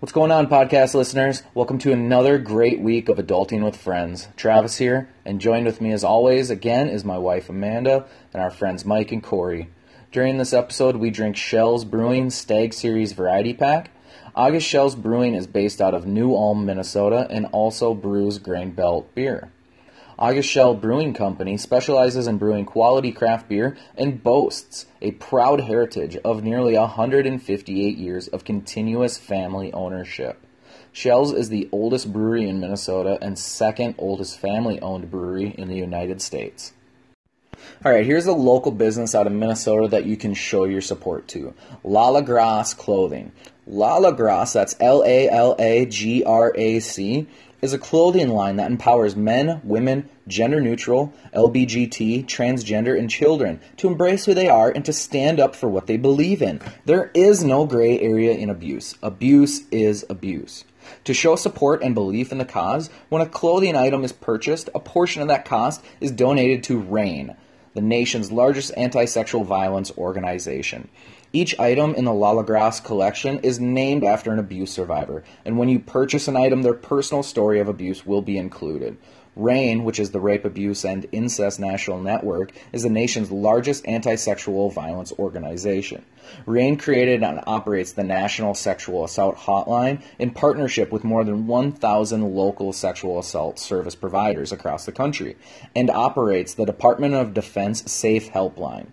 What's going on, podcast listeners? Welcome to another great week of Adulting with Friends. Travis here, and joined with me as always again is my wife Amanda and our friends Mike and Corey. During this episode, we drink Schell's Brewing Stag Series Variety Pack. August Schell's Brewing is based out of New Ulm, Minnesota, and also brews Grain Belt beer. August Schell Brewing Company specializes in brewing quality craft beer and boasts a proud heritage of nearly 158 years of continuous family ownership. Schell's is the oldest brewery in Minnesota and second oldest family owned brewery in the United States. All right, here's a local business out of Minnesota that you can show your support to Lala Grass Clothing. Lala Grass, that's L A L A G R A C, is a clothing line that empowers men, women, gender neutral, LBGT, transgender, and children to embrace who they are and to stand up for what they believe in. There is no gray area in abuse. Abuse is abuse. To show support and belief in the cause, when a clothing item is purchased, a portion of that cost is donated to RAINN, the nation's largest anti sexual violence organization. Each item in the Lala Grass collection is named after an abuse survivor, and when you purchase an item, their personal story of abuse will be included. RAINN, which is the Rape, Abuse, and Incest National Network, is the nation's largest anti sexual violence organization. RAINN created and operates the National Sexual Assault Hotline in partnership with more than 1,000 local sexual assault service providers across the country and operates the Department of Defense Safe Helpline.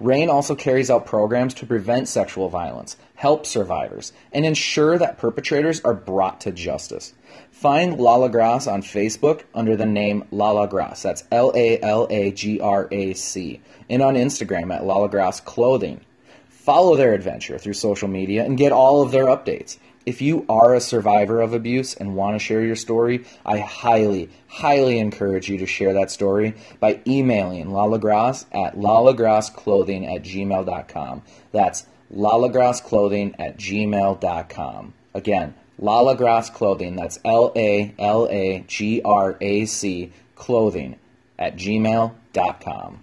RAINN also carries out programs to prevent sexual violence, help survivors, and ensure that perpetrators are brought to justice. Find Lala Grass on Facebook under the name Lala Grass. That's L A L A G R A C. And on Instagram at Lala Grass Clothing. Follow their adventure through social media and get all of their updates. If you are a survivor of abuse and want to share your story, I highly, highly encourage you to share that story by emailing lalagrass at lalagrassclothing at gmail.com. That's lalagrassclothing at gmail.com. Again, Lalagrass Clothing, that's L A L A G R A C clothing at gmail.com.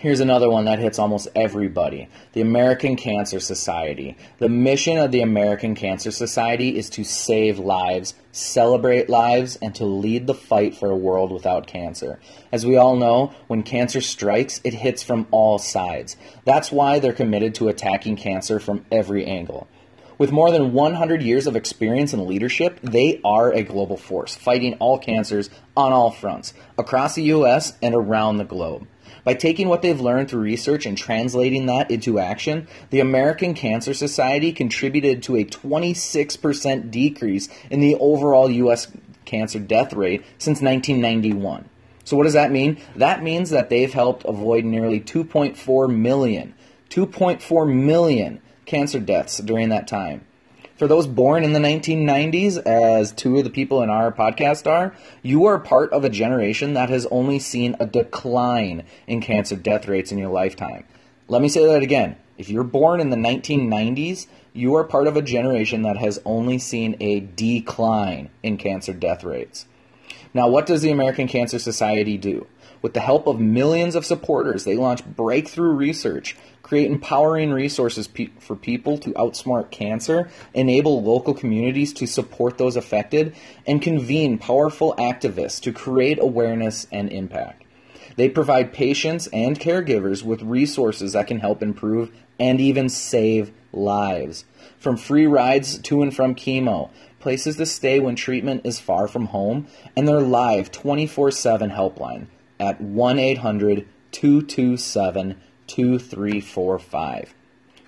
Here's another one that hits almost everybody the American Cancer Society. The mission of the American Cancer Society is to save lives, celebrate lives, and to lead the fight for a world without cancer. As we all know, when cancer strikes, it hits from all sides. That's why they're committed to attacking cancer from every angle. With more than 100 years of experience and leadership, they are a global force, fighting all cancers on all fronts, across the U.S. and around the globe. By taking what they've learned through research and translating that into action, the American Cancer Society contributed to a 26% decrease in the overall U.S. cancer death rate since 1991. So, what does that mean? That means that they've helped avoid nearly 2.4 million, 2.4 million cancer deaths during that time. For those born in the 1990s, as two of the people in our podcast are, you are part of a generation that has only seen a decline in cancer death rates in your lifetime. Let me say that again. If you're born in the 1990s, you are part of a generation that has only seen a decline in cancer death rates. Now, what does the American Cancer Society do? With the help of millions of supporters, they launch breakthrough research, create empowering resources pe- for people to outsmart cancer, enable local communities to support those affected, and convene powerful activists to create awareness and impact. They provide patients and caregivers with resources that can help improve and even save lives. From free rides to and from chemo, places to stay when treatment is far from home, and their live 24 7 helpline at 1 800 227 2345.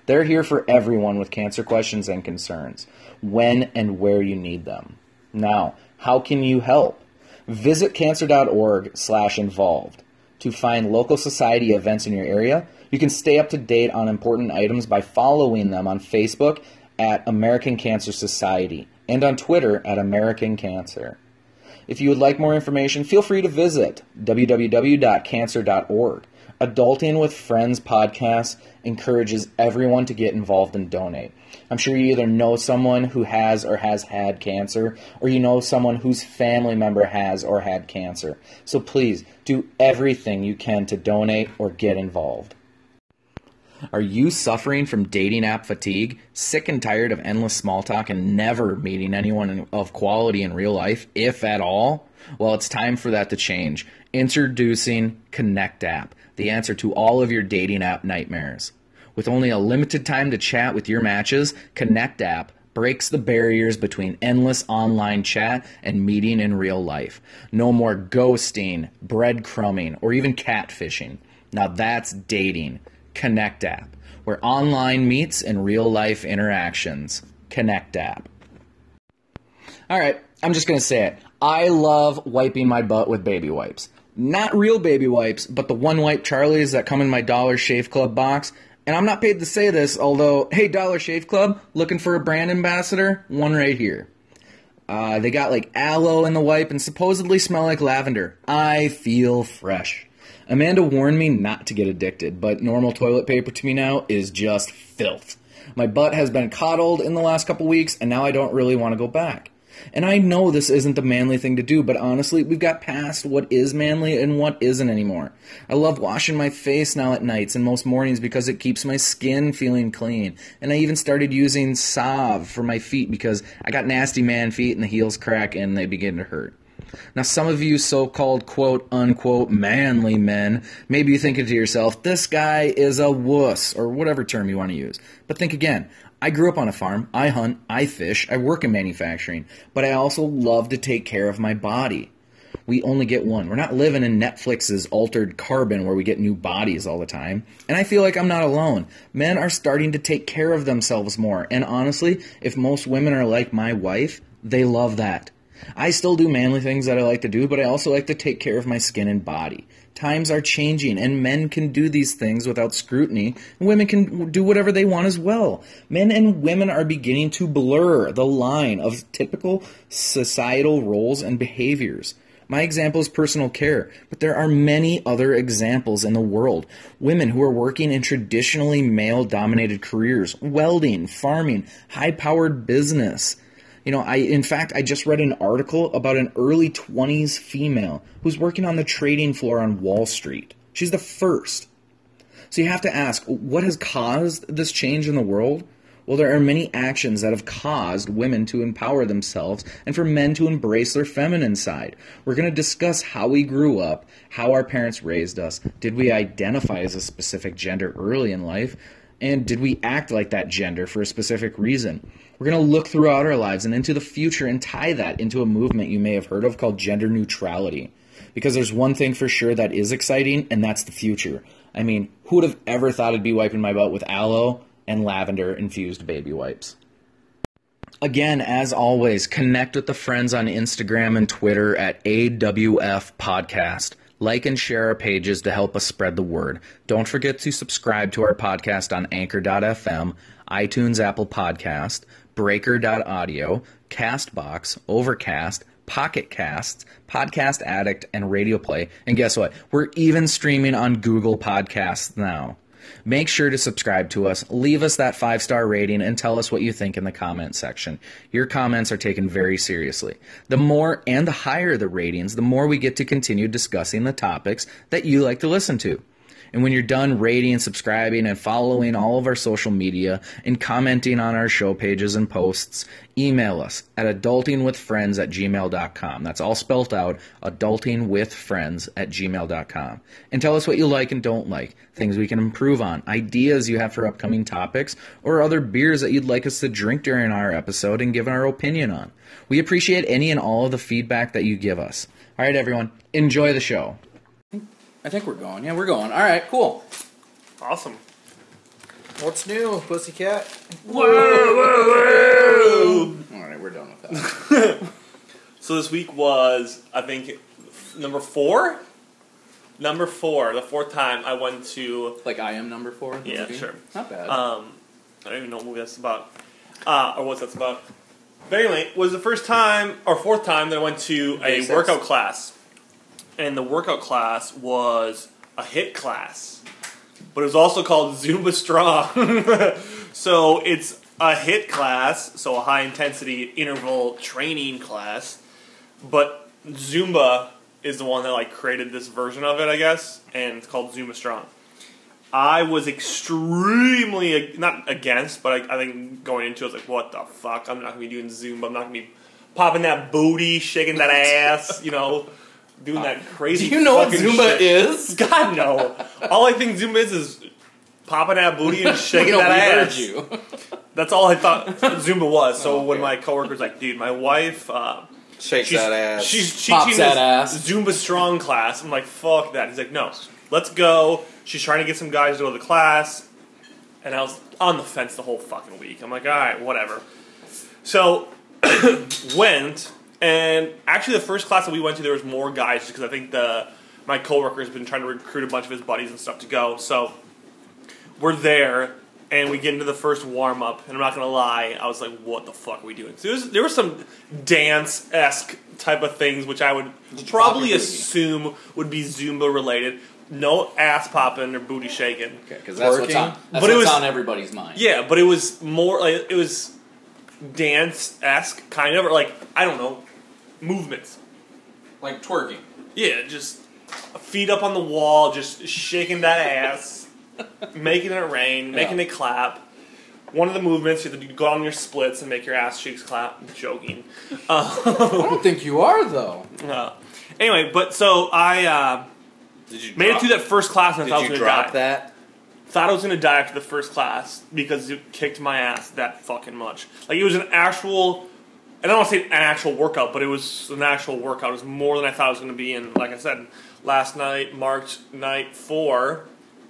They're here for everyone with cancer questions and concerns, when and where you need them. Now, how can you help? Visit cancer.org slash involved to find local society events in your area. You can stay up to date on important items by following them on Facebook at American Cancer Society and on Twitter at American Cancer. If you would like more information, feel free to visit www.cancer.org. Adulting with Friends podcast encourages everyone to get involved and donate. I'm sure you either know someone who has or has had cancer, or you know someone whose family member has or had cancer. So please do everything you can to donate or get involved. Are you suffering from dating app fatigue, sick and tired of endless small talk and never meeting anyone of quality in real life, if at all? Well, it's time for that to change. Introducing Connect App, the answer to all of your dating app nightmares. With only a limited time to chat with your matches, Connect App breaks the barriers between endless online chat and meeting in real life. No more ghosting, breadcrumbing, or even catfishing. Now that's dating. Connect App, where online meets and real life interactions. Connect App. All right, I'm just going to say it. I love wiping my butt with baby wipes. Not real baby wipes, but the one wipe Charlies that come in my Dollar Shave Club box. And I'm not paid to say this, although, hey, Dollar Shave Club, looking for a brand ambassador? One right here. Uh, they got like aloe in the wipe and supposedly smell like lavender. I feel fresh. Amanda warned me not to get addicted, but normal toilet paper to me now is just filth. My butt has been coddled in the last couple weeks, and now I don't really want to go back. And I know this isn't the manly thing to do, but honestly, we've got past what is manly and what isn't anymore. I love washing my face now at nights and most mornings because it keeps my skin feeling clean. And I even started using salve for my feet because I got nasty man feet and the heels crack and they begin to hurt. Now, some of you so called quote unquote manly men may be thinking to yourself, this guy is a wuss, or whatever term you want to use. But think again. I grew up on a farm. I hunt. I fish. I work in manufacturing. But I also love to take care of my body. We only get one. We're not living in Netflix's altered carbon where we get new bodies all the time. And I feel like I'm not alone. Men are starting to take care of themselves more. And honestly, if most women are like my wife, they love that. I still do manly things that I like to do, but I also like to take care of my skin and body. Times are changing, and men can do these things without scrutiny. Women can do whatever they want as well. Men and women are beginning to blur the line of typical societal roles and behaviors. My example is personal care, but there are many other examples in the world. Women who are working in traditionally male dominated careers, welding, farming, high powered business. You know, I in fact I just read an article about an early 20s female who's working on the trading floor on Wall Street. She's the first. So you have to ask, what has caused this change in the world? Well, there are many actions that have caused women to empower themselves and for men to embrace their feminine side. We're going to discuss how we grew up, how our parents raised us, did we identify as a specific gender early in life, and did we act like that gender for a specific reason? We're going to look throughout our lives and into the future and tie that into a movement you may have heard of called gender neutrality. Because there's one thing for sure that is exciting, and that's the future. I mean, who would have ever thought I'd be wiping my butt with aloe and lavender infused baby wipes? Again, as always, connect with the friends on Instagram and Twitter at AWF Podcast. Like and share our pages to help us spread the word. Don't forget to subscribe to our podcast on Anchor.fm, iTunes, Apple Podcast, Breaker.audio, Castbox, Overcast, Pocket Casts, Podcast Addict, and Radio Play. And guess what? We're even streaming on Google Podcasts now. Make sure to subscribe to us, leave us that five star rating, and tell us what you think in the comment section. Your comments are taken very seriously. The more and the higher the ratings, the more we get to continue discussing the topics that you like to listen to. And when you're done rating, subscribing, and following all of our social media and commenting on our show pages and posts, email us at adultingwithfriends at gmail.com. That's all spelt out, adultingwithfriends at gmail.com. And tell us what you like and don't like, things we can improve on, ideas you have for upcoming topics, or other beers that you'd like us to drink during our episode and give our opinion on. We appreciate any and all of the feedback that you give us. All right, everyone, enjoy the show. I think we're going. Yeah, we're going. All right, cool. Awesome. What's new, pussycat? Whoa, whoa, whoa. All right, we're done with that. so this week was, I think, number four. Number four, the fourth time I went to. like I am number four. Yeah, movie? sure. Not bad. Um, I don't even know what movie that's about, uh, or what that's about. But anyway, it was the first time or fourth time that I went to a Basics. workout class, and the workout class was a HIIT class, but it was also called Zumba Strong. so it's a HIIT class, so a high intensity interval training class, but Zumba is the one that like created this version of it, I guess, and it's called Zumba Strong. I was extremely not against, but I, I think going into it, I was like, "What the fuck? I'm not gonna be doing Zumba. I'm not gonna be popping that booty, shaking that ass, you know, doing that crazy. Do you know what Zumba shit. is? God no! All I think Zumba is is popping that booty and shaking No, that ass. you. That's all I thought Zumba was. So Oh, when okay. my coworker's like, "Dude, my wife." Uh, Shake she's, that ass. She's Pops teaching that ass. Zumba strong class. I'm like, fuck that. He's like, no, let's go. She's trying to get some guys to go to the class, and I was on the fence the whole fucking week. I'm like, all right, whatever. So went, and actually, the first class that we went to, there was more guys because I think the my coworker's been trying to recruit a bunch of his buddies and stuff to go. So we're there, and we get into the first warm up, and I'm not gonna lie, I was like, "What the fuck are we doing?" So there was, there were some dance esque type of things, which I would Did probably pop your booty? assume would be Zumba related. No ass popping or booty shaking. Okay, because that's what's on. That's But it what's was- on everybody's mind. Yeah, but it was more like it was dance esque kind of, or like I don't know, movements. like twerking. Yeah, just feet up on the wall, just shaking that ass, making it rain, making Yeah. it clap. One of the movements, you have to go on your splits and make your ass cheeks clap. I'm joking. I don't think you are though. Uh, anyway, but so I uh, Did you made drop, it through that first class and I thought I Did was you going to drop die. that? Thought I was going to die after the first class because it kicked my ass that fucking much. Like it was an actual. I don't want to say an actual workout, but it was an actual workout. It was more than I thought it was going to be. And like I said, last night marked night four.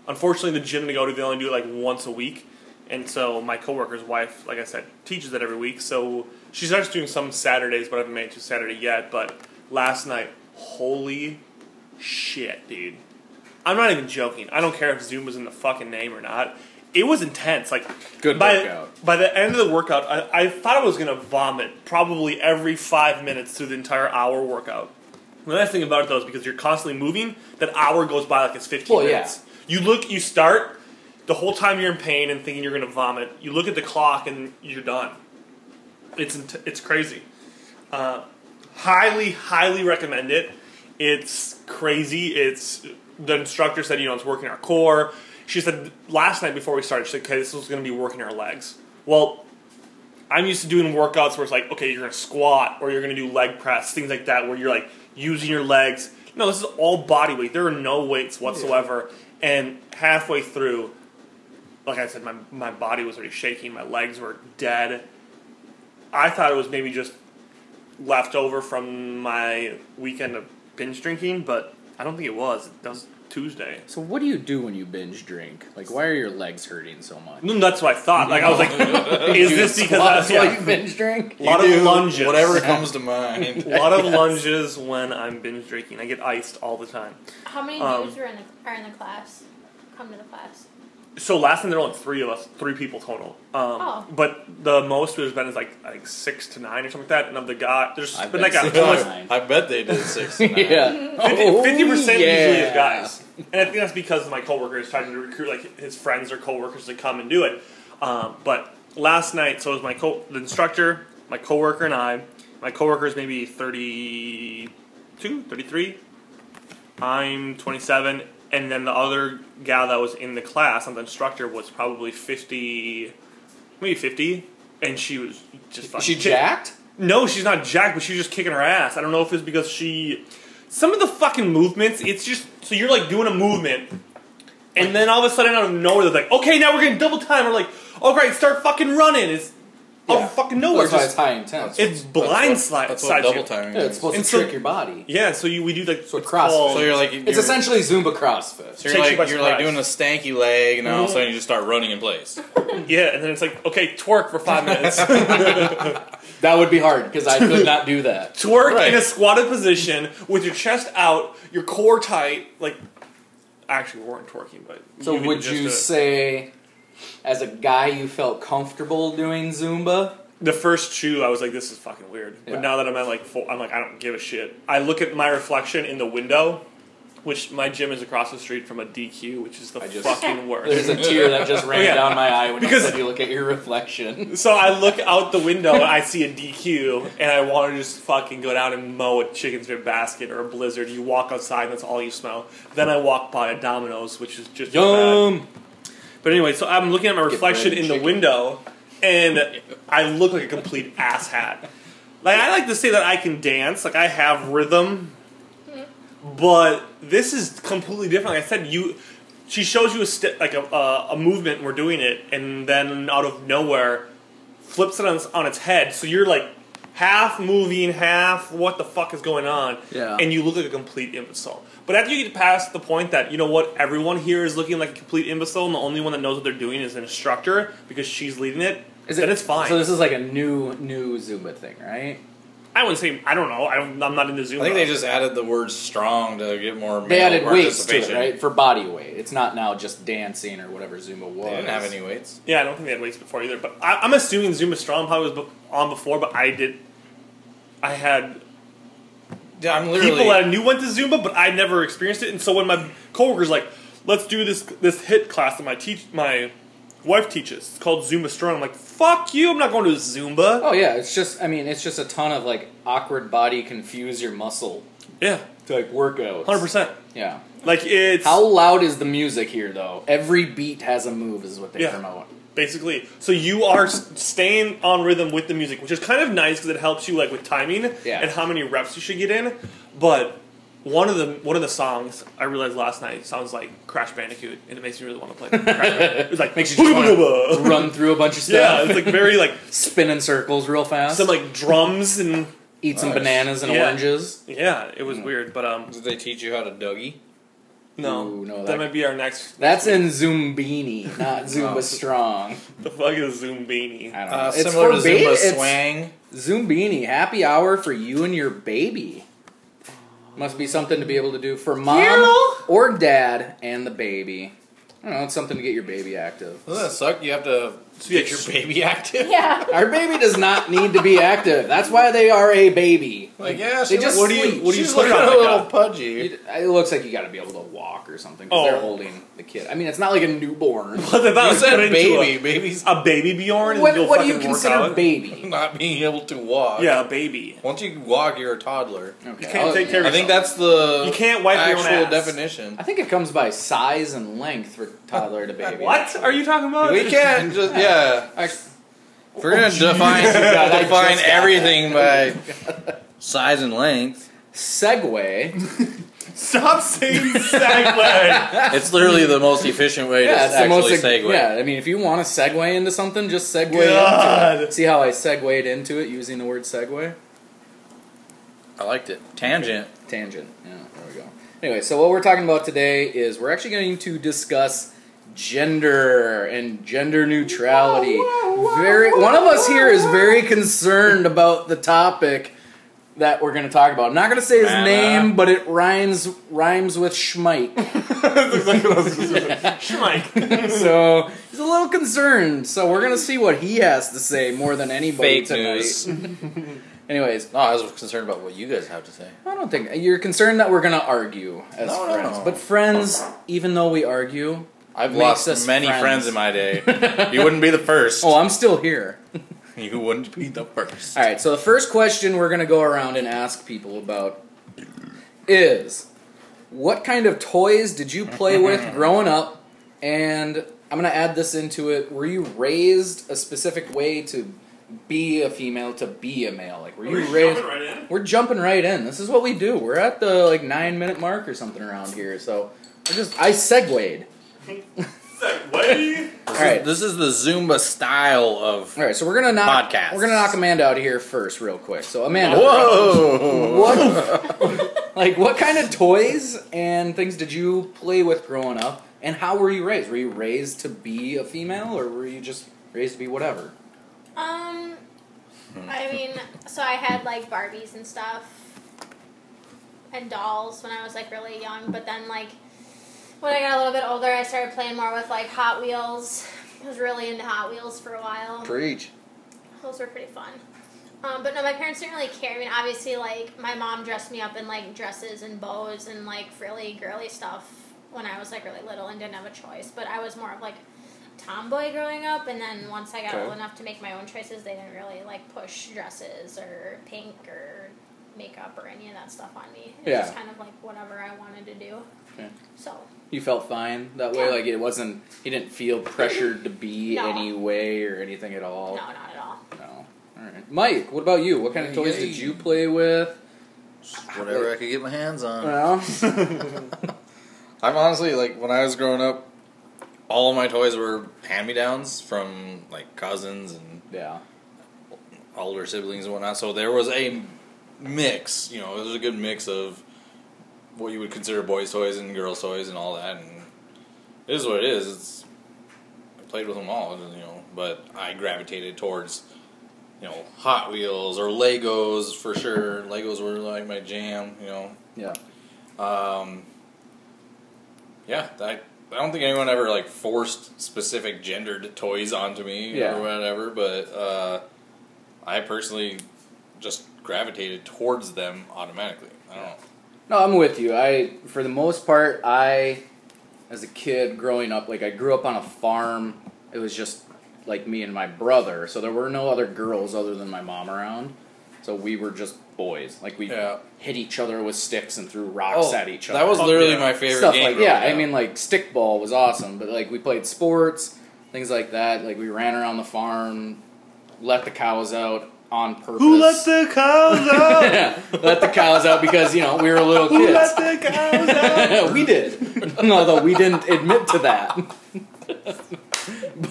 Unfortunately, the gym to go to, they only do it like once a week. And so my coworker's wife, like I said, teaches it every week. So she starts doing some Saturdays, but I haven't made it to Saturday yet. But last night, holy shit, dude. I'm not even joking. I don't care if Zoom was in the fucking name or not. It was intense. Like Good by, workout. By the end of the workout, I, I thought I was gonna vomit probably every five minutes through the entire hour workout. The nice thing about it though is because you're constantly moving, that hour goes by like it's 15 Well, yeah. minutes. You look, you start, the whole time you're in pain and thinking you're gonna vomit. You look at the clock and you're done. It's it's crazy. Uh, highly, highly recommend it. It's crazy. It's the instructor said, you know, it's working our core. She said last night before we started, she said, okay, this was going to be working our legs. Well, I'm used to doing workouts where it's like, okay, you're going to squat or you're going to do leg press, things like that, where you're like using your legs. No, this is all body weight. There are no weights whatsoever. And halfway through, like I said, my, my body was already shaking. My legs were dead. I thought it was maybe just left over from my weekend of binge drinking, but I don't think it was. That was Tuesday. So what do you do when you binge drink? Like, why are your legs hurting so much? And that's what I thought. Like I was like, is this because I that's was, why yeah, you binge drink? a lot You of lunges, Whatever comes to mind. a lot of lunges when I'm binge drinking. I get iced all the time. How many Um, dudes are in the are in the class? Come to the class. So last time there were only three of us, three people total. Um, Oh. But the most there's been is like like six to nine or something like that. And of the guy, there's I've been been like a six to nine. I bet they did six. to nine. yeah. Fifty percent usually is guys, and I think that's because my coworker is trying to recruit like his friends or coworkers to come and do it. Um, but last night, so it was my co the instructor, my coworker, and I. My coworker is maybe 32, 33. I'm 27, and then the other gal that was in the class, and the instructor was probably 50, maybe 50, and she was just fucking she jacked? no, she's not jacked, but she's just kicking her ass. I don't know if it's because she. Some of the fucking movements, it's just. So you're like doing a movement, and then all of a sudden out of nowhere, they're like, okay, now we're getting double time. We're like, oh, start fucking running. It's. Oh, Yeah. fucking nowhere. That's why Just, it's high intense. it's That's blind what- slide. That's side what double you. timing yeah, it's supposed And to so- trick your body. Yeah, so you we do like So what's CrossFit. called- So you're like It's you're- essentially Zumba CrossFit. So you're like you're like doing a stanky leg, and all of a Mhm. sudden you just start running in place. yeah, and then it's like okay, twerk for five minutes. That would be hard because I could not do that. twerk Right. in a squatted position with your chest out, your core tight. Like, actually, we weren't twerking, but So can would you do it. say, as a guy, you felt comfortable doing Zumba? The first two, I was like, "This is fucking weird." Yeah. But now that I'm at like, four, I'm like, I don't give a shit. I look at my reflection in the window, which my gym is across the street from a DQ, which is the just- fucking worst. There's a tear that just ran yeah. down my eye when Because- you said you look at your reflection. So I look out the window and I see a DQ, and I want to just fucking go down and mow a chicken's strip basket or a blizzard. You walk outside, and that's all you smell. Then I walk by a Domino's, which is just as bad. But anyway, so I'm looking at my reflection in the window, and I look like a complete asshat. Like I like to say that I can dance, like I have rhythm, but this is completely different. Like I said, you, she shows you a st- like a, a a movement, and we're doing it, and then out of nowhere, flips it on on its head. So you're like half moving, half what the fuck is going on, Yeah. and you look like a complete imbecile. But after you get past the point that you know what everyone here is looking like a complete imbecile, and the only one that knows what they're doing is an instructor because she's leading it, Is then it- it's fine. So this is like a new new Zumba thing, right? I wouldn't say I don't know. I don't, I'm not into Zumba. I think they just added the word strong to get more. They added weights to it, right? For body weight. It's not now just dancing or whatever Zumba was. They didn't have any weights. yeah, I don't think they had weights before either. But I, I'm assuming Zumba Strong probably was on before, but I did. I had Yeah, I'm literally. people that I knew went to Zumba, but I never experienced it. And so when my coworkers like, let's do this this HIIT class that my teach my wife teaches. It's called Zumba Strong. I'm like, fuck you! I'm not going to Zumba. Oh yeah, it's just I mean it's just a ton of like awkward body confuse your muscle Yeah, like workouts. hundred percent. Yeah. Like it's How loud is the music here though? Every beat has a move is what they Yeah. promote. basically. So you are s- staying on rhythm with the music, which is kind of nice because it helps you like with timing Yeah. and how many reps you should get in. But one of the one of the songs I realized last night sounds like Crash Bandicoot, and it makes me really want to play. Crash Bandicoot. It's like Makes you. Run through a bunch of stuff. Yeah, stuff. it's like very like spin in circles real fast. some like drums and Eat some Nice. bananas and Yeah. oranges. yeah, it Mm. was weird. But um, Did they teach you how to Dougie? no, Ooh, no, that, that- might be our next. That's in Zumbini, not Zumba Oh. Strong. The fuck is Zumbini? I don't know. Uh, it's similar for to baby. Zumba It's Swang. Zumbini, happy hour for you and your baby. Must be something to be able to do for mom You? or dad and the baby. I don't know, it's something to get your baby active. Doesn't that suck? You have to get your baby active. Yeah. Our baby does not need to be active. That's why they are a baby. Like yeah, They just what do you? What do you She's looking looking a like little pudgy? You- It looks like you got to be able to walk or something Oh. they're holding the kid. I mean, it's not like a newborn. But they thought You it was said put into baby. A, Baby's a baby Bjorn. and What, you'll what do you consider out. baby? not being able to walk. Yeah, a baby. Once you walk, you're a toddler. Okay. You can't I'll- take care of I think that's the You can't wipe your own ass. definition. I think it comes by size and length for toddler to baby. What are you talking about? We can't just yeah. I, If we're gonna oh, define God, define everything by size and length. Segue. Stop saying segue. It's literally the most efficient way Yeah, to it's the actually most. segue. Yeah, I mean, if you want to segue into something, just segue God. into it. See how I segued into it using the word segue? I liked it. Tangent. Tangent. Yeah, there we go. Anyway, so what we're talking about today is we're actually going to discuss gender and gender neutrality. Very one of us here is very concerned about the topic that we're going to talk about. I'm not going to say his Uh-huh. name, but it rhymes rhymes with Schmike. Schmike. so he's a little concerned. So we're going to see what he has to say more than anybody Fake tonight. news. Anyways, No, I was concerned about what you guys have to say. I don't think you're concerned that we're going to argue as No, no, friends. no. But friends, even though we argue, I've lost many friends. friends. in my day. you wouldn't be the first. oh, I'm still here. You wouldn't be the first. All right, so the first question we're going to go around and ask people about is what kind of toys did you play with growing up? And I'm going to add this into it. Were you raised a specific way to be a female, to be a male? Like, were you raised. right in? We're jumping right in. This is what we do. We're at the like nine minute mark or something around here. So we're just I segued. Segue. All right. This is the Zumba style of. All right, so we're gonna knock Podcasts. we're gonna knock Amanda out of here first, real quick. So Amanda, Whoa! what like what kind of toys and things did you play with growing up, and how were you raised? Were you raised to be a female, or were you just raised to be whatever? Um, I mean, so I had like Barbies and stuff and dolls when I was like really young, but then like when I got a little bit older, I started playing more with like Hot Wheels. I was really into Hot Wheels for a while. Preach. Those were pretty fun. Um, but no, my parents didn't really care. I mean, obviously, like my mom dressed me up in like dresses and bows and like frilly, girly stuff when I was like really little and didn't have a choice. But I was more of like tomboy growing up, and then once I got Okay. old enough to make my own choices, they didn't really like push dresses or pink or makeup or any of that stuff on me. It was just kind of like whatever I wanted to do. Okay. So You felt fine that way? Yeah. Like it wasn't, you didn't feel pressured to be No. any way or anything at all? no, not at all. No. Alright. Mike, what about you? What kind of toys did you play with? Whatever I could get my hands on. Well, I'm honestly like when I was growing up, all of my toys were hand me downs from like cousins and yeah. older siblings and whatnot. So there was a mix, you know, it was a good mix of what you would consider boys' toys and girls' toys and all that. And it is what it is. It's I played with them all, you know, but I gravitated towards you know Hot Wheels or Legos for sure. Legos were like my jam, you know. Yeah. Um, yeah, I, I don't think anyone ever like forced specific gendered toys onto me Yeah. or whatever, but uh, I personally just gravitated towards them automatically. I don't know. No, I'm with you. I, for the most part, I, as a kid growing up, like I grew up on a farm. It was just like me and my brother, so there were no other girls other than my mom around. So we were just boys. Like we Yeah. hit each other with sticks and threw rocks oh, at each other. Oh, that was Oh, literally yeah. my favorite stuff game. like yeah. growing I up. mean, like stickball was awesome, but like we played sports, things like that. Like we ran around the farm, let the cows out on purpose. Who let the cows out? yeah, let the cows out because you know we were little Who kids. let the cows out? we did, although we didn't admit to that.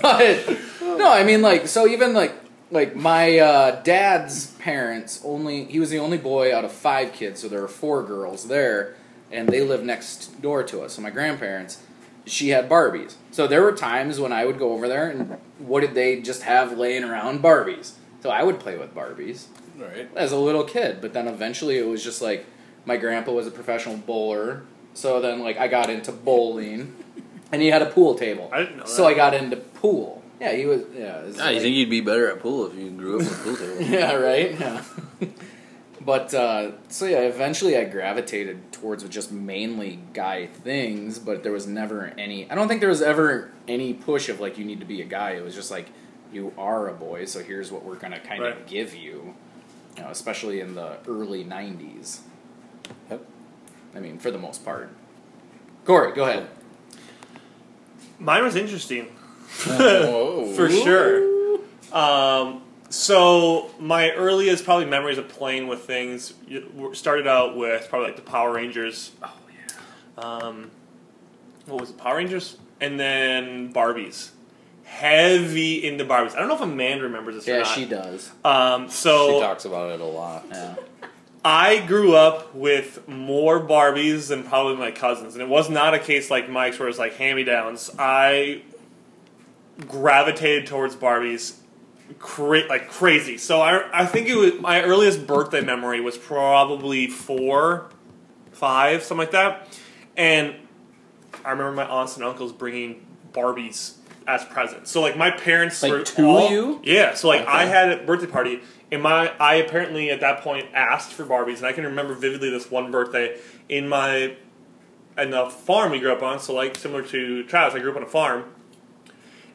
but no, I mean like so even like like my uh, dad's parents only he was the only boy out of five kids, so there were four girls there, and they lived next door to us. So my grandparents, she had Barbies. So there were times when I would go over there and what did they just have laying around Barbies? So I would play with Barbies right. as a little kid, but then eventually it was just like my grandpa was a professional bowler, so then like I got into bowling, and he had a pool table. I didn't know So that. I got into pool. Yeah, he was. Yeah, it was you like- think you'd be better at pool if you grew up with a pool table? yeah, right. Yeah. but uh, so yeah, eventually I gravitated towards just mainly guy things, but there was never any. I don't think there was ever any push of like you need to be a guy. It was just like you are a boy, so here's what we're gonna kind of Right. give you. You know, especially in the early '90s. Yep. I mean, for the most part. Corey, go ahead. Mine was interesting. For sure. Um, so my earliest probably memories of playing with things started out with probably like the Power Rangers. Oh yeah. Um, what was it? Power Rangers, and then Barbies. Heavy into Barbies. I don't know if Amanda remembers this or Yeah, not. she does. Um, so she talks about it a lot. Yeah. I grew up with more Barbies than probably my cousins, and it was not a case like Mike's where it was like hand me downs. I gravitated towards Barbies cra- like crazy. So I I think it was my earliest birthday memory was probably four, five, something like that, and I remember my aunts and uncles bringing Barbies as presents. So like my parents Like were to all- you? Yeah. So like I had a birthday party, and my I apparently at that point asked for Barbies, and I can remember vividly this one birthday in my in the farm we grew up on. So like similar to Travis, I grew up on a farm.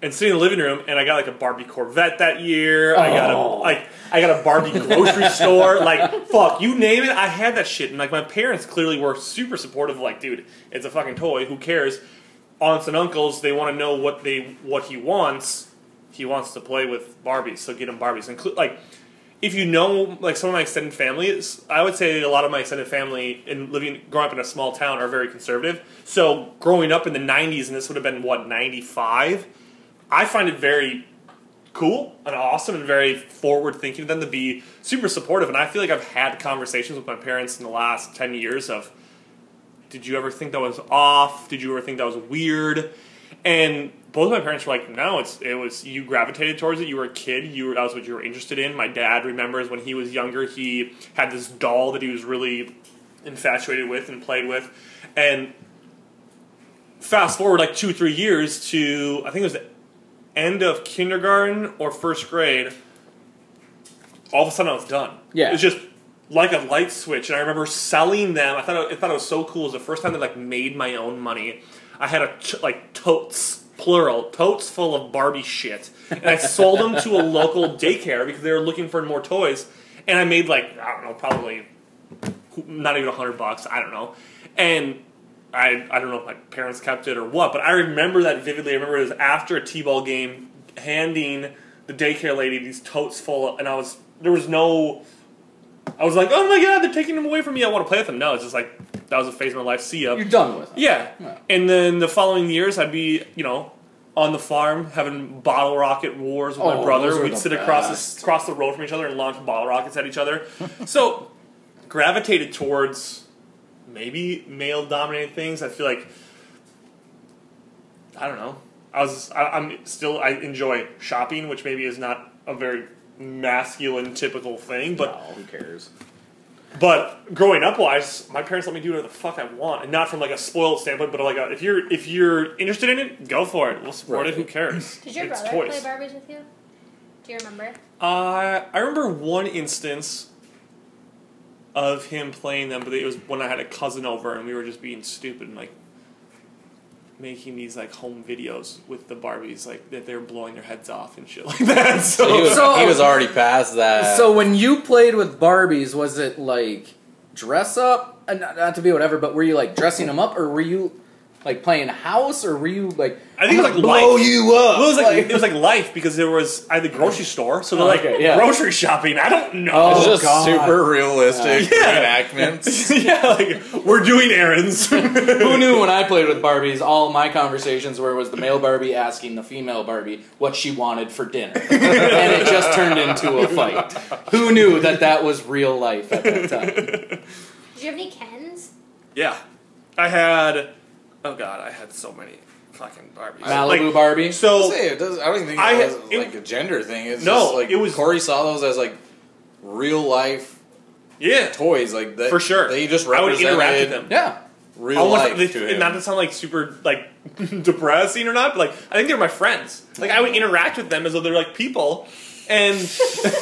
And sitting in the living room, and I got like a Barbie Corvette that year. I got a Oh. like I got a Barbie grocery store. Like fuck, you name it, I had that shit. And like my parents clearly were super supportive. Like, dude, it's a fucking toy. Who cares? Aunts and uncles, they want to know what they what he wants. He wants to play with Barbies, so get him Barbies. Include like if you know like some of my extended family I would say a lot of my extended family in living growing up in a small town are very conservative. So growing up in the nineties and this would have been what, ninety five, I find it very cool and awesome and very forward thinking of them to be super supportive and I feel like I've had conversations with my parents in the last ten years of did you ever think that was off? Did you ever think that was weird? And both my parents were like, no, it's it was you gravitated towards it. You were a kid. You were, that was what you were interested in. My dad remembers when he was younger, he had this doll that he was really infatuated with and played with. And fast forward like two three years to I think it was the end of kindergarten or first grade. all of a sudden I was done. Yeah. it was just like a light switch, and I remember selling them. I thought I thought it was so cool. It was the first time that like made my own money. I had a like totes plural totes full of Barbie shit, and I sold them to a local daycare because they were looking for more toys, and I made like I don't know probably not even a hundred bucks. I don't know, and. I, I don't know if my parents kept it or what, but I remember that vividly. I remember it was after a T-ball game, handing the daycare lady these totes full, and I was there was no. I was like, oh my god, they're taking them away from me. I want to play with them. No, it's just like that was a phase of my life. See ya. You're done with it. Yeah. Yeah. And then the following years, I'd be, you know, on the farm having bottle rocket wars with Oh, my brother. We'd sit across the, across the road from each other and launch bottle rockets at each other. so, gravitated towards maybe male dominated things. I feel like, I don't know. I was, I, I'm still, I enjoy shopping, which maybe is not a very masculine typical thing, but No, who cares? but growing up wise, my parents let me do whatever the fuck I want, and not from like a spoiled standpoint, but like a, if you're if you're interested in it, go for it. We'll support it. Who cares? Did your It's brother toys. play Barbies with you? Do you remember? Uh, I remember one instance of him playing them, but it was when I had a cousin over and we were just being stupid and like making these like home videos with the Barbies, like that they're blowing their heads off and shit like that. So, He was, So- he was already past that. So when you played with Barbies, was it like dress up? Uh, Not, not to be whatever, but were you like dressing them up, or were you like playing house, or were you like? I think it was like blow life. you up. Well, it was like, Like- it was like life because there was I had the grocery store, so they're Oh, like okay, yeah. grocery shopping. I don't know. Oh, it's just God. super realistic Yeah. reenactments. yeah, like we're doing errands. Who knew when I played with Barbies? All my conversations were was the male Barbie asking the female Barbie what she wanted for dinner, and it just turned into a fight. Who knew that that was real life at that time? Did you have any Kens? Yeah, I had. Oh god, I had so many fucking Barbies. Malibu Like, Barbie. So Say, it does, I don't even think I it had- was it- like a gender thing. It's No, just like it was- Corey saw those as like real life yeah, toys, like that, for sure. They just I would interact with them. Yeah. real Almost, life they- to him. not to sound like super like depressing or not, but like I think they're my friends. Like I would interact with them as though they're like people. And Shut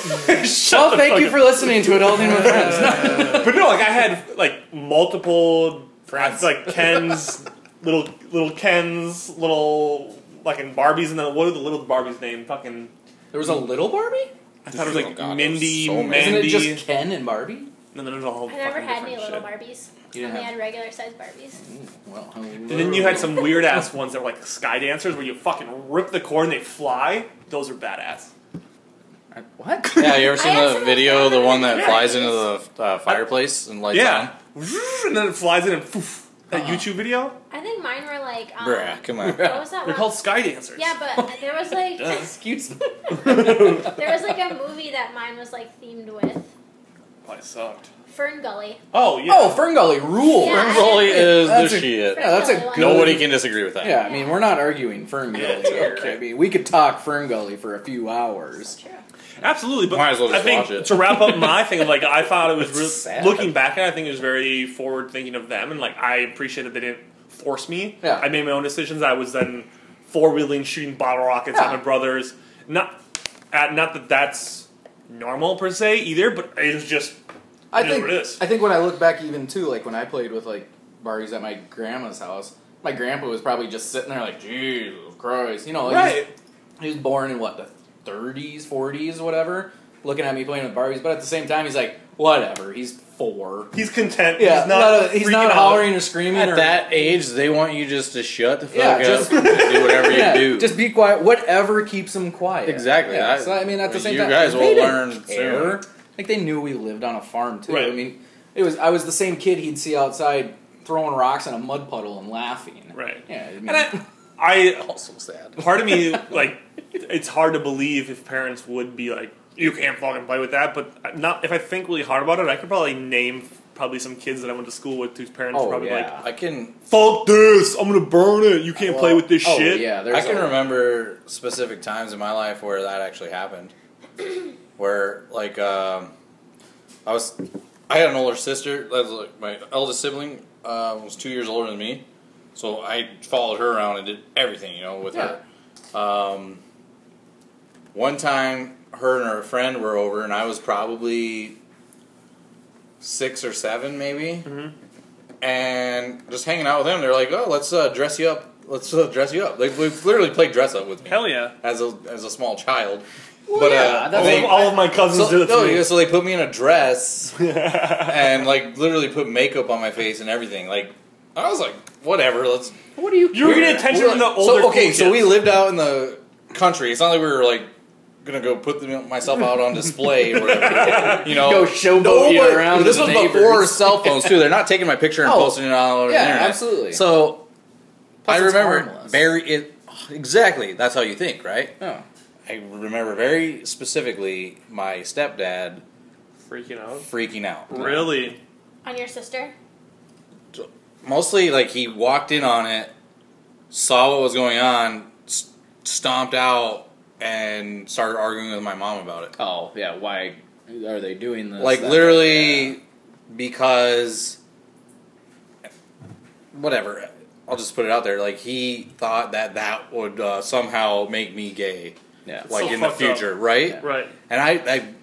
Well, the thank fuck you up. for listening to Adulting with Friends. But no, like I had like multiple friends, like Ken's little little Ken's little like in Barbies, and then what are the little Barbies' name? Fucking There was a little Barbie. I thought it was like Oh, God, Mindy, was so many. Isn't it just Ken and Barbie? and then there's all I never fucking had any different little shit. Barbies. You I didn't only had regular sized Barbies. Well, And then you had some weird ass ones that were like sky dancers, where you fucking rip the cord and they fly. Those are badass. What? yeah, you ever seen the video, the one that that. flies into the uh, fireplace and lights yeah, on? and then it flies in and poof. That Uh-uh. YouTube video. I think mine were like. Um, Bruh, come on. What was that They're one? called sky dancers. Yeah, but there was like Excuse me. there was like a movie that mine was like themed with Oh, it sucked. FernGully. Oh yeah. Oh, FernGully rule. Yeah. FernGully is That's the a- shit. Yeah, that's a good- Nobody can disagree with that. Yeah, I mean, we're not arguing FernGully. Yeah, here. I mean, we could talk FernGully for a few hours. True. Absolutely, but Might as well just I think watch it. to wrap up my thing like I thought it was really sad. looking back at it, I think it was very forward thinking of them and like I appreciate that they didn't force me. Yeah. I made my own decisions. I was then four wheeling shooting bottle rockets Yeah. at my brothers. Not at not that that's normal per se either, but it was just I It is think what it is. I think when I look back even too, like when I played with like Barbies at my grandma's house, my grandpa was probably just sitting there like, Jesus Christ, you know, like, right. He was born in what the 30s, 40s, whatever, looking at me playing with Barbies, but at the same time, he's like, whatever, he's four. He's content. Yeah, he's not. he's freaking not out. hollering or screaming At or that age, they want you just to shut the fuck Yeah, up just- and do whatever you Yeah, do. just be quiet. Whatever keeps him quiet. Exactly. Yeah, I- so I mean, at the same you time, guys they will didn't learn care. soon. Like they knew we lived on a farm too. Right. I mean, it was I was the same kid he'd see outside throwing rocks in a mud puddle and laughing. Right. Yeah. I mean, And I, I also sad. part of me like it's hard to believe if parents would be like you can't fucking play with that but not if i think really hard about it i could probably name probably some kids that i went to school with whose parents Oh, were probably yeah. like I can fuck this i'm gonna burn it you can't play with this oh shit yeah. I can a- remember specific times in my life where that actually happened. where like um, I was, I had an older sister. That was like my eldest sibling uh, was two years older than me, so I followed her around and did everything, you know, with her. Um, one time her and her friend were over, and I was probably six or seven, maybe, and just hanging out with them. They're like, "Oh, let's uh, dress you up. Let's uh, dress you up." Like we literally played dress up with me Hell yeah. as a as a small child. but yeah, uh, that's- they, all, all of my cousins so, did it no, yeah, so they put me in a dress and like literally put makeup on my face and everything. Like I was like, whatever, let's. What are you? You were care? getting attention from the older So okay, cool so we lived out in the country. It's not like we were like gonna go put them, myself out on display or. You know, Go showboat No, around This was the before cell phones too. They're not taking my picture and Oh, posting it all over yeah, the internet. absolutely. So Plus I remember harmless. very it, exactly. That's how you think, right? Oh. I remember very specifically my stepdad Freaking out. freaking out. Really? On your sister? Mostly like he walked in on it, saw what was going on, s- stomped out, and started arguing with my mom about it. Oh yeah. Why are they doing this? like That- literally because whatever. I'll just put it out there. Like he thought that that would uh, somehow make me gay, Yeah. like So in the fucked up. future, right? Right. And I, I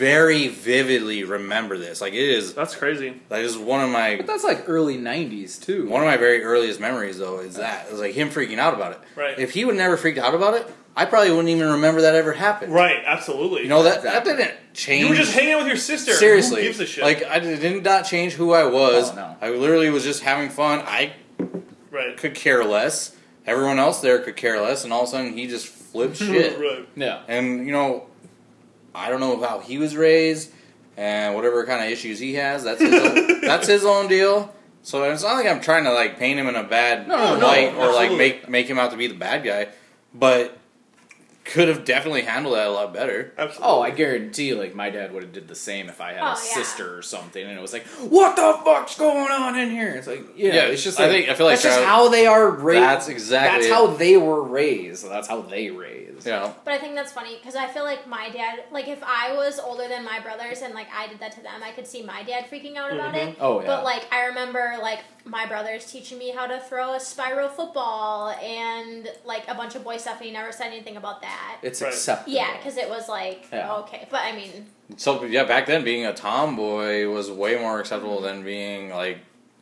very vividly remember this. Like it is, That's crazy. that is one of my But that's like early '90s too. One of my very earliest memories, though, is that it was like him freaking out about it. Right. If he would never freaked out about it, I probably wouldn't even remember that ever happened. Right, absolutely. You know that that didn't change. You were just hanging out with your sister. seriously. Who gives a shit? Like I did did not change who I was. Oh, no. I literally was just having fun. I right. could care less. Everyone else there could care less, and all of a sudden he just flipped shit. right. Yeah. And you know, I don't know how he was raised, and whatever kind of issues he has, that's his own, that's his own deal. So it's not like I'm trying to like paint him in a bad No, no, no, light or like make make him out to be the bad guy, but could have definitely handled that a lot better. Absolutely. Oh, I guarantee, like my dad would have did the same if I had Oh, a yeah. sister or something, and it was like, "What the fuck's going on in here?" It's like, yeah, Yeah, it's just. I think- I feel like that's just how they are raised. That's exactly That's it. how they were raised. So that's how they raised. Yeah. But I think that's funny because I feel like my dad, like if I was older than my brothers and like I did that to them, I could see my dad freaking out about it. Oh, yeah. But like I remember like my brothers teaching me how to throw a spiral football and like a bunch of boy stuff, and he never said anything about that. It's Right. acceptable. Yeah, because it was like Yeah. okay, but I mean, So yeah, back then being a tomboy was way more acceptable than being like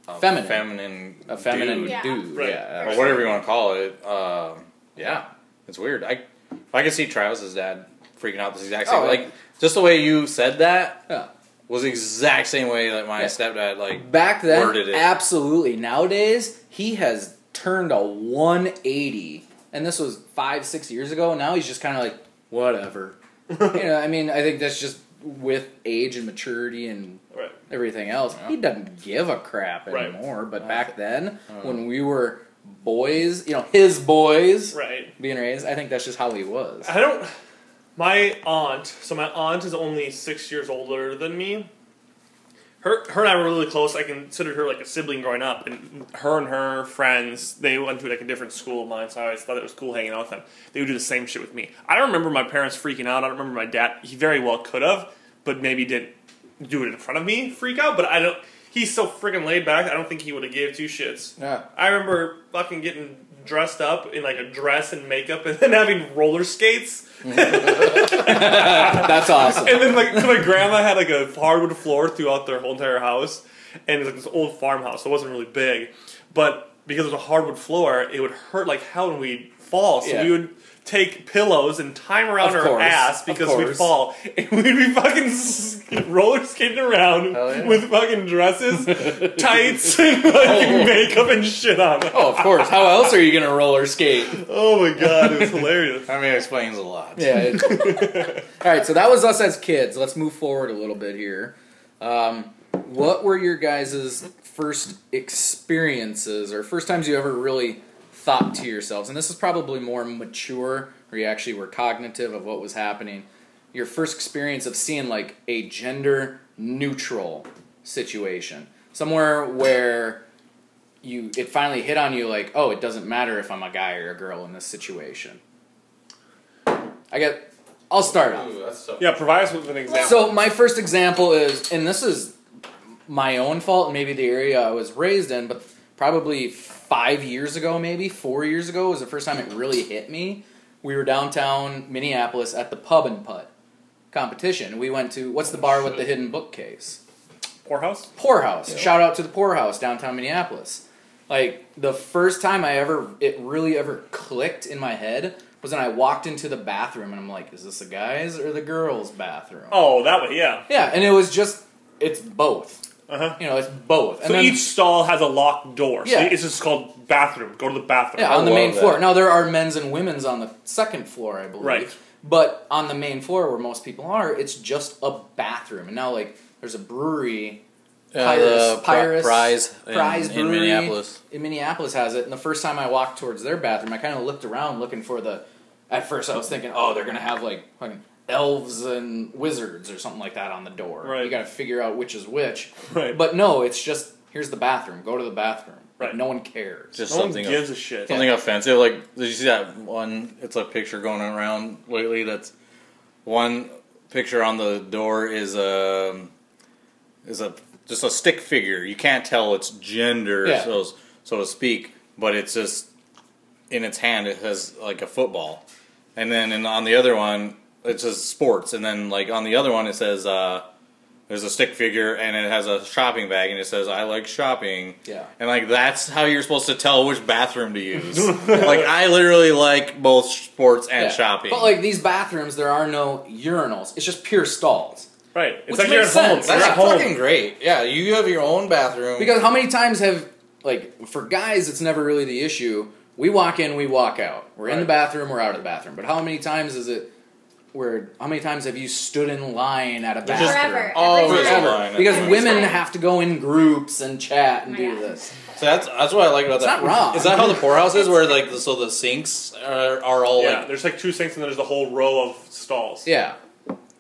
a Feminine. feminine, a feminine dude. Yeah. dude. Right. Yeah, or whatever you want to call it. Um, yeah, it's weird. I I can see Travis's dad freaking out this exact same Oh, like just the way you said that Yeah. was the exact same way that my Yeah. stepdad like Back then, Worded it. absolutely. Nowadays, he has turned a 180, and this was five, six years ago. Now he's just kind of like, whatever. you know, I mean, I think that's just with age and maturity and Right. everything else. He doesn't give a crap Right. anymore. But uh, back then, uh. when we were boys, you know, his boys Right. being raised, I think that's just how he was. I don't. My aunt. So my aunt is only six years older than me. Her, her and I were really close. I considered her like a sibling growing up, and her and her friends they went to like a different school of mine, so I always thought it was cool hanging out with them. They would do the same shit with me. I don't remember my parents freaking out. I don't remember my dad. He very well could have, but maybe didn't do it in front of me freak out. But I don't. He's so freaking laid back. I don't think he would have gave two shits. Yeah. I remember fucking getting dressed up in like a dress and makeup, and then having roller skates. That's awesome. And then like my grandma had like a hardwood floor throughout their whole entire house, and it was like this old farmhouse, so it wasn't really big, but because it was a hardwood floor, it would hurt like hell when we'd fall. So Yeah. we would take pillows and tie them around Of our course, ass because we'd fall, and we'd be fucking s- roller skating around yeah. with fucking dresses, tights, and fucking makeup and shit on. oh, of course. How else are you going to roller skate? Oh my god, it was hilarious. I mean, it explains a lot. Yeah. it- All right, so that was us as kids. Let's move forward a little bit here. Um, what were your guys' first experiences or first times you ever really thought to yourselves? And this is probably more mature, where you actually were cognitive of what was happening. Your first experience of seeing like a gender neutral situation, somewhere where you it finally hit on you like, oh, it doesn't matter if I'm a guy or a girl in this situation. I get. I'll start off. Ooh, that's so Yeah, provide us with an example. So my first example is, and this is my own fault, and maybe the area I was raised in, but probably five years ago, maybe four years ago, was the first time it really hit me. we were downtown Minneapolis at the pub and putt competition. We went to what's the oh, bar with the hidden bookcase? Pourhouse? Pourhouse. Yeah. Shout out to the Pourhouse downtown Minneapolis. Like the first time I ever it really ever clicked in my head was when I walked into the bathroom and I'm like, is this the guys or the girls' bathroom? Oh, that way, yeah. Yeah, and it was just it's both. Uh huh. You know, it's both. And So then, each stall has a locked door. So Yeah. it's just called bathroom. Go to the bathroom. yeah, I on the love main that. floor. Now there are men's and women's on the second floor, I believe. Right. But on the main floor where most people are, it's just a bathroom. And now like there's a brewery Uh, Pyrus- the Pri- Pyrus- Pryes, in, Pryes in Brewery. Minneapolis. in Minneapolis has it, and the first time I walked towards their bathroom, I kind of looked around looking for the. At first, I was thinking, oh, they're gonna have like fucking elves and wizards or something like that on the door. Right. You got to figure out which is which. Right. But no, it's just here's the bathroom. Go to the bathroom. Like, No one cares. Just no one something gives of, a shit. something offensive. Like, did you see that one? It's a picture going around lately. That's one picture on the door is a is a just a stick figure. You can't tell its gender, Yeah. so so to speak. But it's just in its hand. It has like a football, and then in, on the other one it says sports, and then like on the other one it says. uh there's a stick figure and it has a shopping bag and it says I like shopping. Yeah. And like that's how you're supposed to tell which bathroom to use. like I literally like both sports and Yeah. shopping. But like these bathrooms, there are no urinals. It's just pure stalls. Right. It's Which like you're at makes home. sense. You're that's at home. fucking great. Yeah, you have your own bathroom. Because how many times have like for guys, it's never really the issue. We walk in, we walk out. We're in the bathroom, we're out of the bathroom. But how many times is it? Where how many times have you stood in line at a bathroom? Forever. Oh, Always Every time. a line. Because Every women time. have to go in groups and chat and Oh do God. this. so that's that's what I like about It's that. not wrong. Is that how the pourhouse is? Where like the, so the sinks are, are all Yeah, like there's like two sinks and then there's the whole row of stalls. Yeah,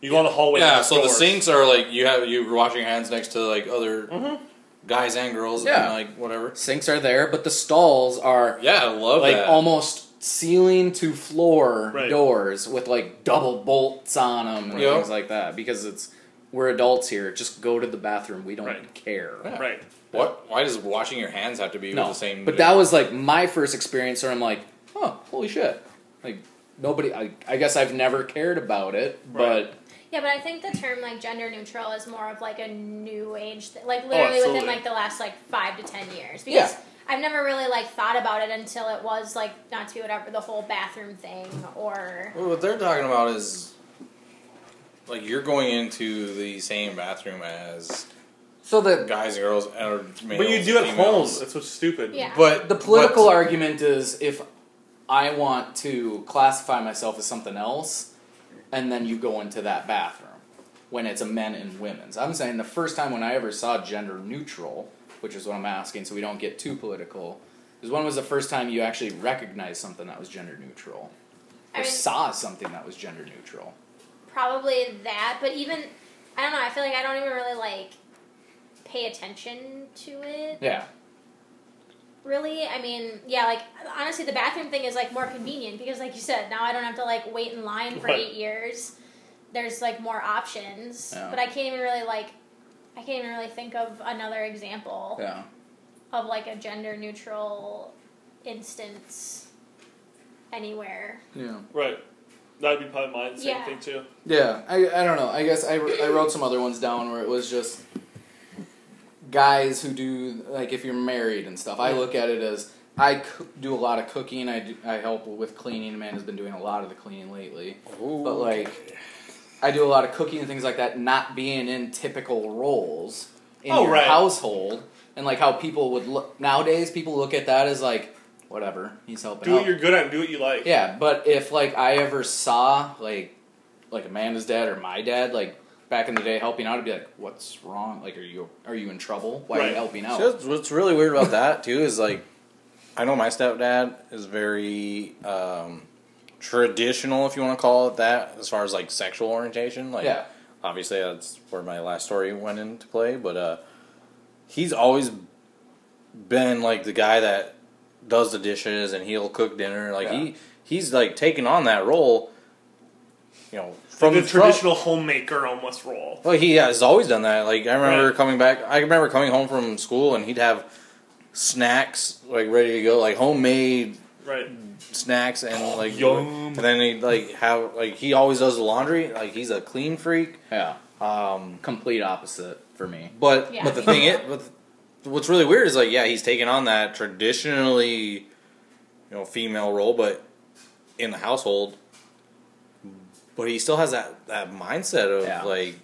You go in the hallway. yeah. and So the sinks are like you have you washing hands next to like other mm-hmm. guys and girls. Yeah. and, like whatever. sinks are there, but the stalls are Yeah, I love like that. almost ceiling to floor Right. doors with like double bolts on them and Yep. things like that. Because it's we're adults here. Just go to the bathroom. We don't Right. care. Yeah. Right. What? Why does washing your hands have to be No, with the same? but that was like my first experience where I'm like, oh, holy shit! Like nobody. I, I guess I've never cared about it, Right. Yeah, but I think the term like gender neutral is more of like a new age, th- like Oh, literally within like the last like five to ten years. Because Yeah. I've never really like thought about it until it was like not to be whatever the whole bathroom thing or Well, what they're talking about is like you're going into the same bathroom as so the guys and girls, or males But you do and at home. That's what's stupid. yeah. But the political but, argument is if I want to classify myself as something else, and then you go into that bathroom when it's a men and women's. I'm saying the first time when I ever saw gender neutral, which is what I'm asking, so we don't get too political, is when was the first time you actually recognized something that was gender neutral, or I mean, saw something that was gender neutral? probably that. But even I don't know. I feel like I don't even really like pay attention to it. Yeah, Really, I mean, yeah, like honestly, the bathroom thing is like more convenient because, like you said, now I don't have to like wait in line for Right. eight years. There's like more options, Yeah. but I can't even really like, I can't even really think of another example yeah. of like a gender neutral instance anywhere. Yeah. Right. That'd be probably my same Yeah. thing too. Yeah, I, I don't know. I guess I, I wrote some other ones down where it was just guys who do like if you're married and stuff. I look at it as I do a lot of cooking. I do, I help with cleaning. Amanda's been doing a lot of the cleaning lately. But like I do a lot of cooking and things like that, not being in typical roles in Oh, your right. household, and like how people would look nowadays. People look at that as like whatever he's helping. Do out. what you're good at and do what you like. Yeah, but if like I ever saw like like Amanda's dad or my dad like back in the day helping out, I'd be like, "What's wrong? Like, are you are you in trouble? Why are you helping out?" So what's- what's really weird about that too is like, I know my stepdad is very um, traditional, if you want to call it that, as far as like sexual orientation. Like, yeah, obviously that's where my last story went into play, but uh, he's always been like the guy that does the dishes and he'll cook dinner. Like Yeah. he he's like taking on that role. You know, From from the from- traditional homemaker almost role. well, he has always done that. Like I remember Right. coming back. I remember coming home from school and he'd have snacks like ready to go, like homemade Right. Snacks and like Yum. and then he like have like he always does the laundry. Like he's a clean freak. Yeah, Um, complete opposite for me. but Yeah. but the thing is, but what's really weird is like yeah, he's taking on that traditionally, you know, female role, but in the household. But he still has that that mindset of Yeah. like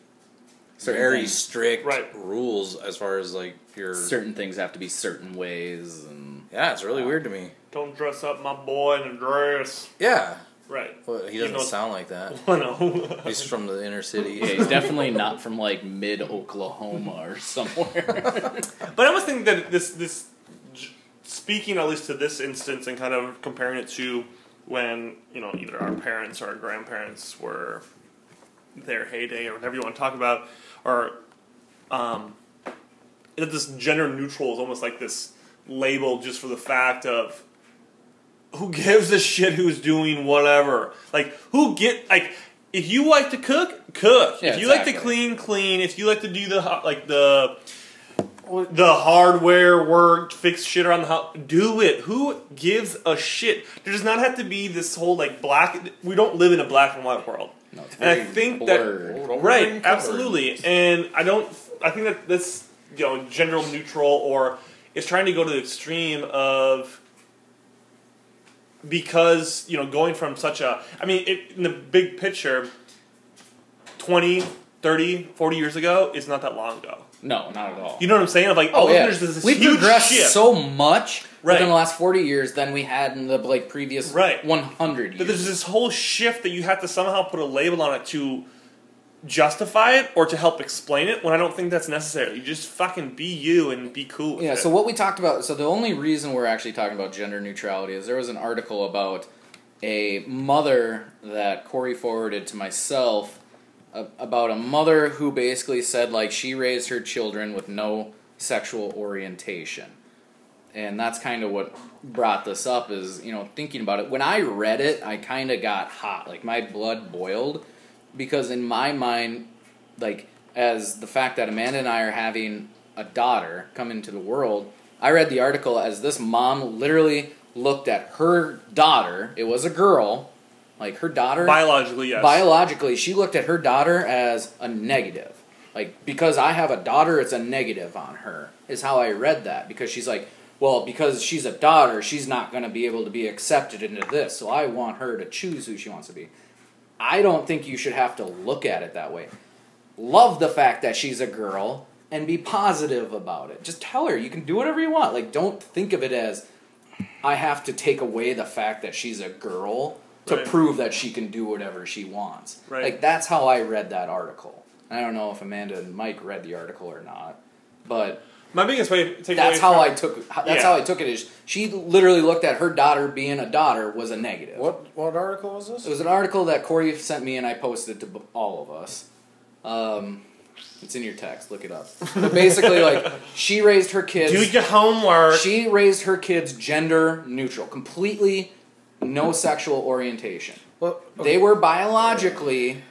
Certain very things. strict Right. rules as far as like your Certain things have to be certain ways, and yeah. It's really weird to me. Don't dress up my boy in a dress. Yeah, Right. but he doesn't know- sound like that. I know. He's from the inner city. yeah, he's definitely not from like mid Oklahoma or somewhere. But I almost think that this this speaking at least to this instance and kind of comparing it to when you know either our parents or our grandparents were their heyday or whatever you want to talk about, or um, that this gender neutral is almost like this label just for the fact of who gives a shit who's doing whatever. Like who get like if you like to cook, cook. Yeah, if you like to clean, clean. If you like to do the like the the hardware work, fix shit around the house, do it. Who gives a shit? There does not have to be this whole like black. We don't live in a black and white world. no, it's And I think blurred. that right, absolutely. And I don't. I think that this you know gender neutral or is trying to go to the extreme of because you know going from such a. I mean, it, in the big picture, 20, 30, 40 years ago is not that long ago. No, not at all. You know what I'm saying? Of like, Oh all yeah, there's this we've huge progressed shift. so much Right. within the last forty years than we had in the like previous Right. one hundred But there's this whole shift that you have to somehow put a label on it to justify it or to help explain it when I don't think that's necessary. You just fucking be you and be cool with Yeah, it. so what we talked about, so the only reason we're actually talking about gender neutrality is there was an article about a mother that Corey forwarded to myself about a mother who basically said like she raised her children with no sexual orientation. And that's kind of what brought this up is, you know, thinking about it. When I read it, I kind of got hot. Like my blood boiled because in my mind like as the fact that Amanda and I are having a daughter come into the world, I read the article as this mom literally looked at her daughter. It was a girl, like her daughter. biologically, yes. biologically, she looked at her daughter as a negative. Like because I have a daughter, it's a negative on her. Is how I read that because she's like, well, because she's a daughter, she's not going to be able to be accepted into this. So I want her to choose who she wants to be. I don't think you should have to look at it that way. Love the fact that she's a girl and be positive about it. Just tell her you can do whatever you want. Like don't think of it as I have to take away the fact that she's a girl to Right. prove that she can do whatever she wants. Right. Like that's how I read that article. I don't know if Amanda and Mike read the article or not, but My biggest way take that's how from, I took. That's Yeah. how I took it. Is she literally looked at her daughter being a daughter was a negative. What what article was this? It was an article that Corey sent me and I posted to all of us. Um, it's in your text. Look it up. But basically, like she raised her kids. do your homework. She raised her kids gender neutral, completely no sexual orientation. Well, They were biologically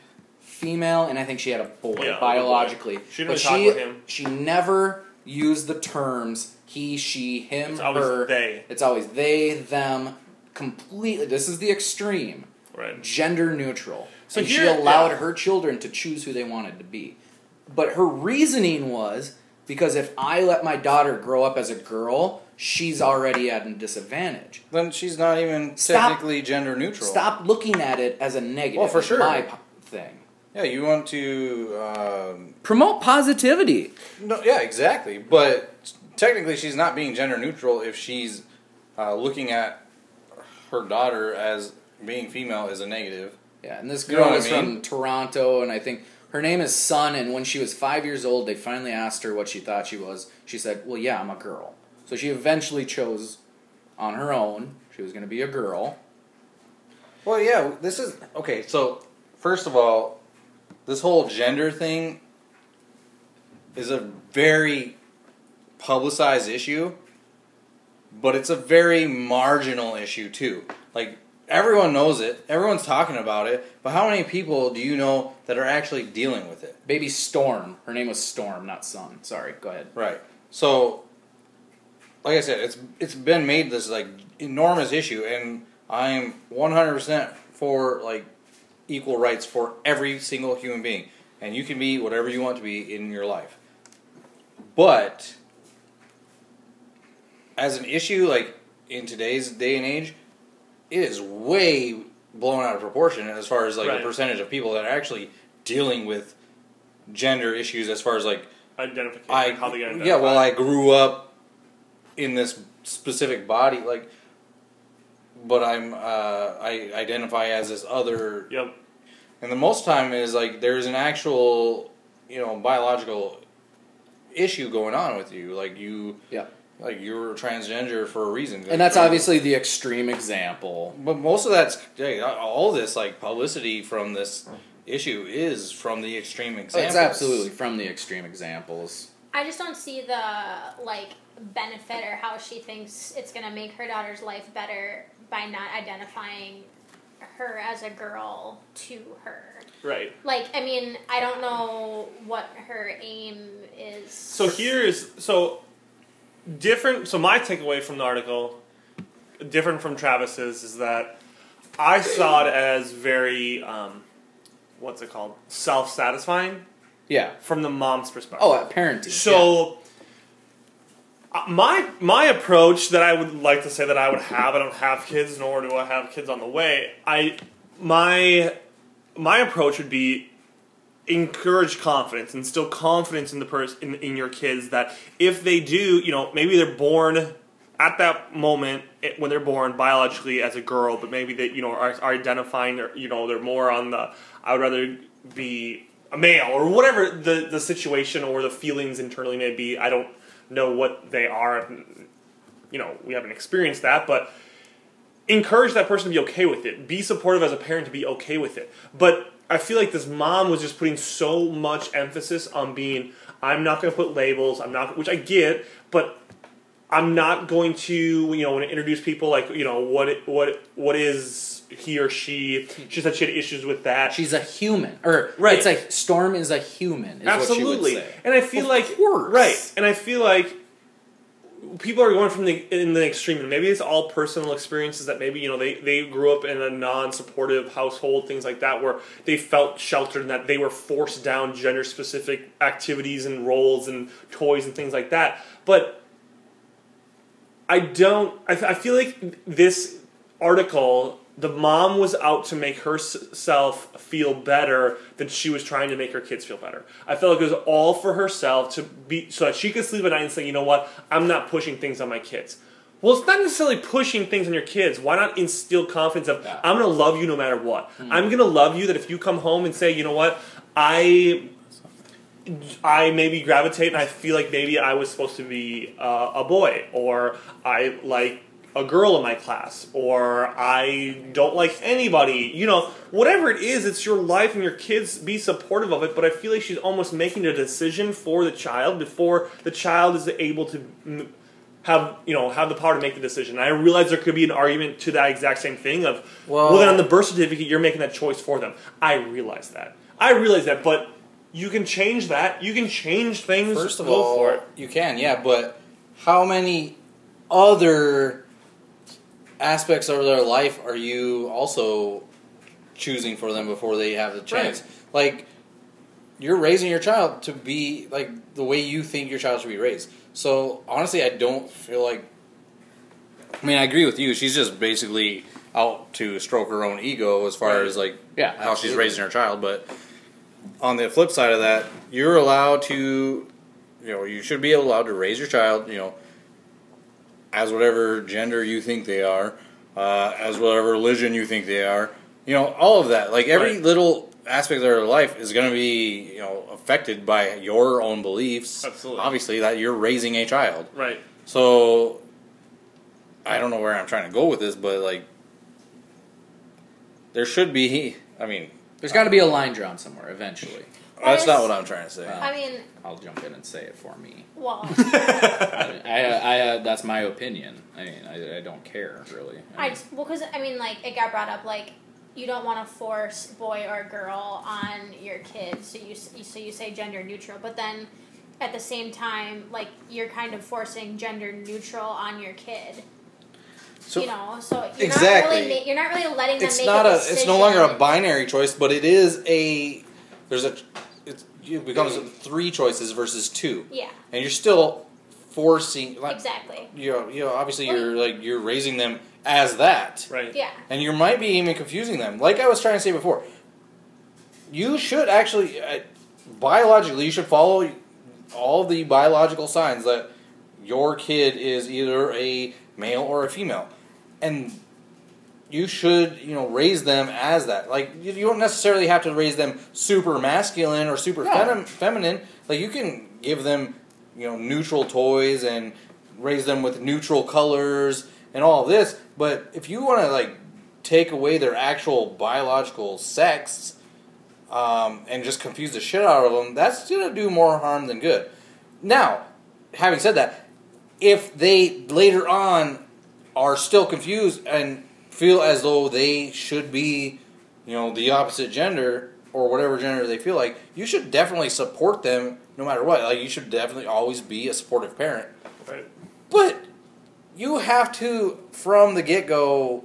female, and I think she had a boy Yeah, a boy. biologically. She didn't but talk she about him. she never used the terms he, she, him, It's always her. they. It's always they, them. Completely. This is the extreme. right. Gender neutral. So and she allowed yeah. her children to choose who they wanted to be. But her reasoning was because if I let my daughter grow up as a girl, she's already at a disadvantage. then she's not even Stop. technically gender neutral. Stop looking at it as a negative. Well, for sure. My thing. Yeah, you want to. Um, Promote positivity. no, yeah, exactly. But technically, she's not being gender neutral if she's uh, looking at her daughter as being female as a negative. Yeah, and this You girl know what is I mean? from Toronto, and I think her name is Sun. And when she was five years old, they finally asked her what she thought she was. She said, "Well, yeah, I'm a girl." So she eventually chose on her own. She was going to be a girl. Well, yeah, this is okay. So, first of all, this whole gender thing is a very publicized issue, but it's a very marginal issue too. Like everyone knows it, everyone's talking about it, but how many people do you know that are actually dealing with it? Baby Storm. Her name was Storm, not Sun. Sorry. Go ahead. Right. So like I said, it's it's been made this like enormous issue, and I'm 100 percent for like equal rights for every single human being, and you can be whatever you want to be in your life. But as an issue, like in today's day and age, it is way blown out of proportion as far as like Right. the percentage of people that are actually dealing with gender issues as far as like Identification. I how they get yeah, well, I grew up in this specific body, like, but I'm uh, I identify as this other, Yep. and the most time is like there's an actual, you know, biological issue going on with you, like you, Yeah. like you're transgender for a reason, And that's obviously the extreme example. But most of that's yeah, all this like publicity from this issue is from the extreme examples. It's absolutely from the extreme examples. I just don't see the like benefit or how she thinks it's gonna make her daughter's life better by not identifying her as a girl to her. Right. Like, I mean, I don't know what her aim is. So here is so different. So my takeaway from the article, different from Travis's, is that I saw it as very um, what's it called, self-satisfying Yeah. from the mom's perspective. Oh, at parenting. So my my approach that I would like to say that I would have, I don't have kids, nor do I have kids on the way. I my my approach would be encourage confidence, and instill confidence in the person in, in your kids that if they do, you know, maybe they're born at that moment it, when they're born biologically as a girl, but maybe they you know are, are identifying or you know they're more on the I would rather be a male or whatever the the situation or the feelings internally may be. I don't know what they are. You know, we haven't experienced that, but encourage that person to be okay with it. Be supportive as a parent to be okay with it. But I feel like this mom was just putting so much emphasis on being I'm not going to put labels. I'm not which I get, but I'm not going to, you know, when I introduce people like, you know, what it, what what is he or she? She said she had issues with that. She's a human, or Right. It's like Storm is a human. Is Absolutely. What she would say. And I feel Of like course. right, and I feel like people are going from the in the extreme, and maybe it's all personal experiences that maybe you know they they grew up in a non-supportive household, things like that, where they felt sheltered and that they were forced down gender-specific activities and roles and toys and things like that. But I don't. I, I feel like this article, the mom was out to make herself feel better than she was trying to make her kids feel better. I felt like it was all for herself to be so that she could sleep at night and say, you know what, I'm not pushing things on my kids. Well, it's not necessarily pushing things on your kids. Why not instill confidence of. I'm going to love you no matter what. I'm going to love you that if you come home and say, you know what, I I maybe gravitate and I feel like maybe I was supposed to be uh, a boy or I like a girl in my class or I don't like anybody. You know, whatever it is, it's your life and your kids be supportive of it. But I feel like she's almost making a decision for the child before the child is able to have you know have the power to make the decision. And I realize there could be an argument to that exact same thing of well, Well- then on the birth certificate you're making that choice for them. I realize that. I realize that, but you can change that. You can change things. First of all, for it. you can, yeah, but how many other aspects of their life are you also choosing for them before they have the chance? Like, you're raising your child to be like the way you think your child should be raised. So honestly, I don't feel like. I mean, I agree with you. She's just basically out to stroke her own ego as far Right. as like Yeah, how she's raising her child. But on the flip side of that, you're allowed to, you know, you should be allowed to raise your child, you know, as whatever gender you think they are, uh, as whatever religion you think they are, you know, all of that. Like every Right. little aspect of their life is going to be, you know, affected by your own beliefs. Absolutely. Obviously, that you're raising a child. Right. So I don't know where I'm trying to go with this, but like there should be. I mean, There's got to be a line drawn somewhere eventually. That's is- not what I'm trying to say. Wow. I mean, I'll jump in and say it for me. well, I, I, I uh, that's my opinion. I mean, I, I don't care really. I just, well, because I mean, like it got brought up, like you don't want to force boy or girl on your kids, so you so you say gender neutral, but then at the same time, like you're kind of forcing gender neutral on your kid. So you know, so you're Exactly. not really ma- you're not really letting them it's make not a a, it's no longer a binary choice, but it is a there's a it's, it becomes three choices versus two, Yeah, and you're still forcing like exactly. you know, you know obviously Well, you're like you're raising them as that, Right. Yeah, and you might be even confusing them. Like I was trying to say before, you should actually uh, biologically you should follow all the biological signs that your kid is either a male or a female, and you should you know raise them as that. Like you, you don't necessarily have to raise them super masculine or super No. fem- feminine. Like you can give them you know neutral toys and raise them with neutral colors and all of this. But if you want to like take away their actual biological sex um, and just confuse the shit out of them, that's gonna do more harm than good. Now, having said that, if they later on are still confused and feel as though they should be, you know, the opposite gender or whatever gender they feel like, you should definitely support them no matter what. Like you should definitely always be a supportive parent. Right. But you have to, from the get go,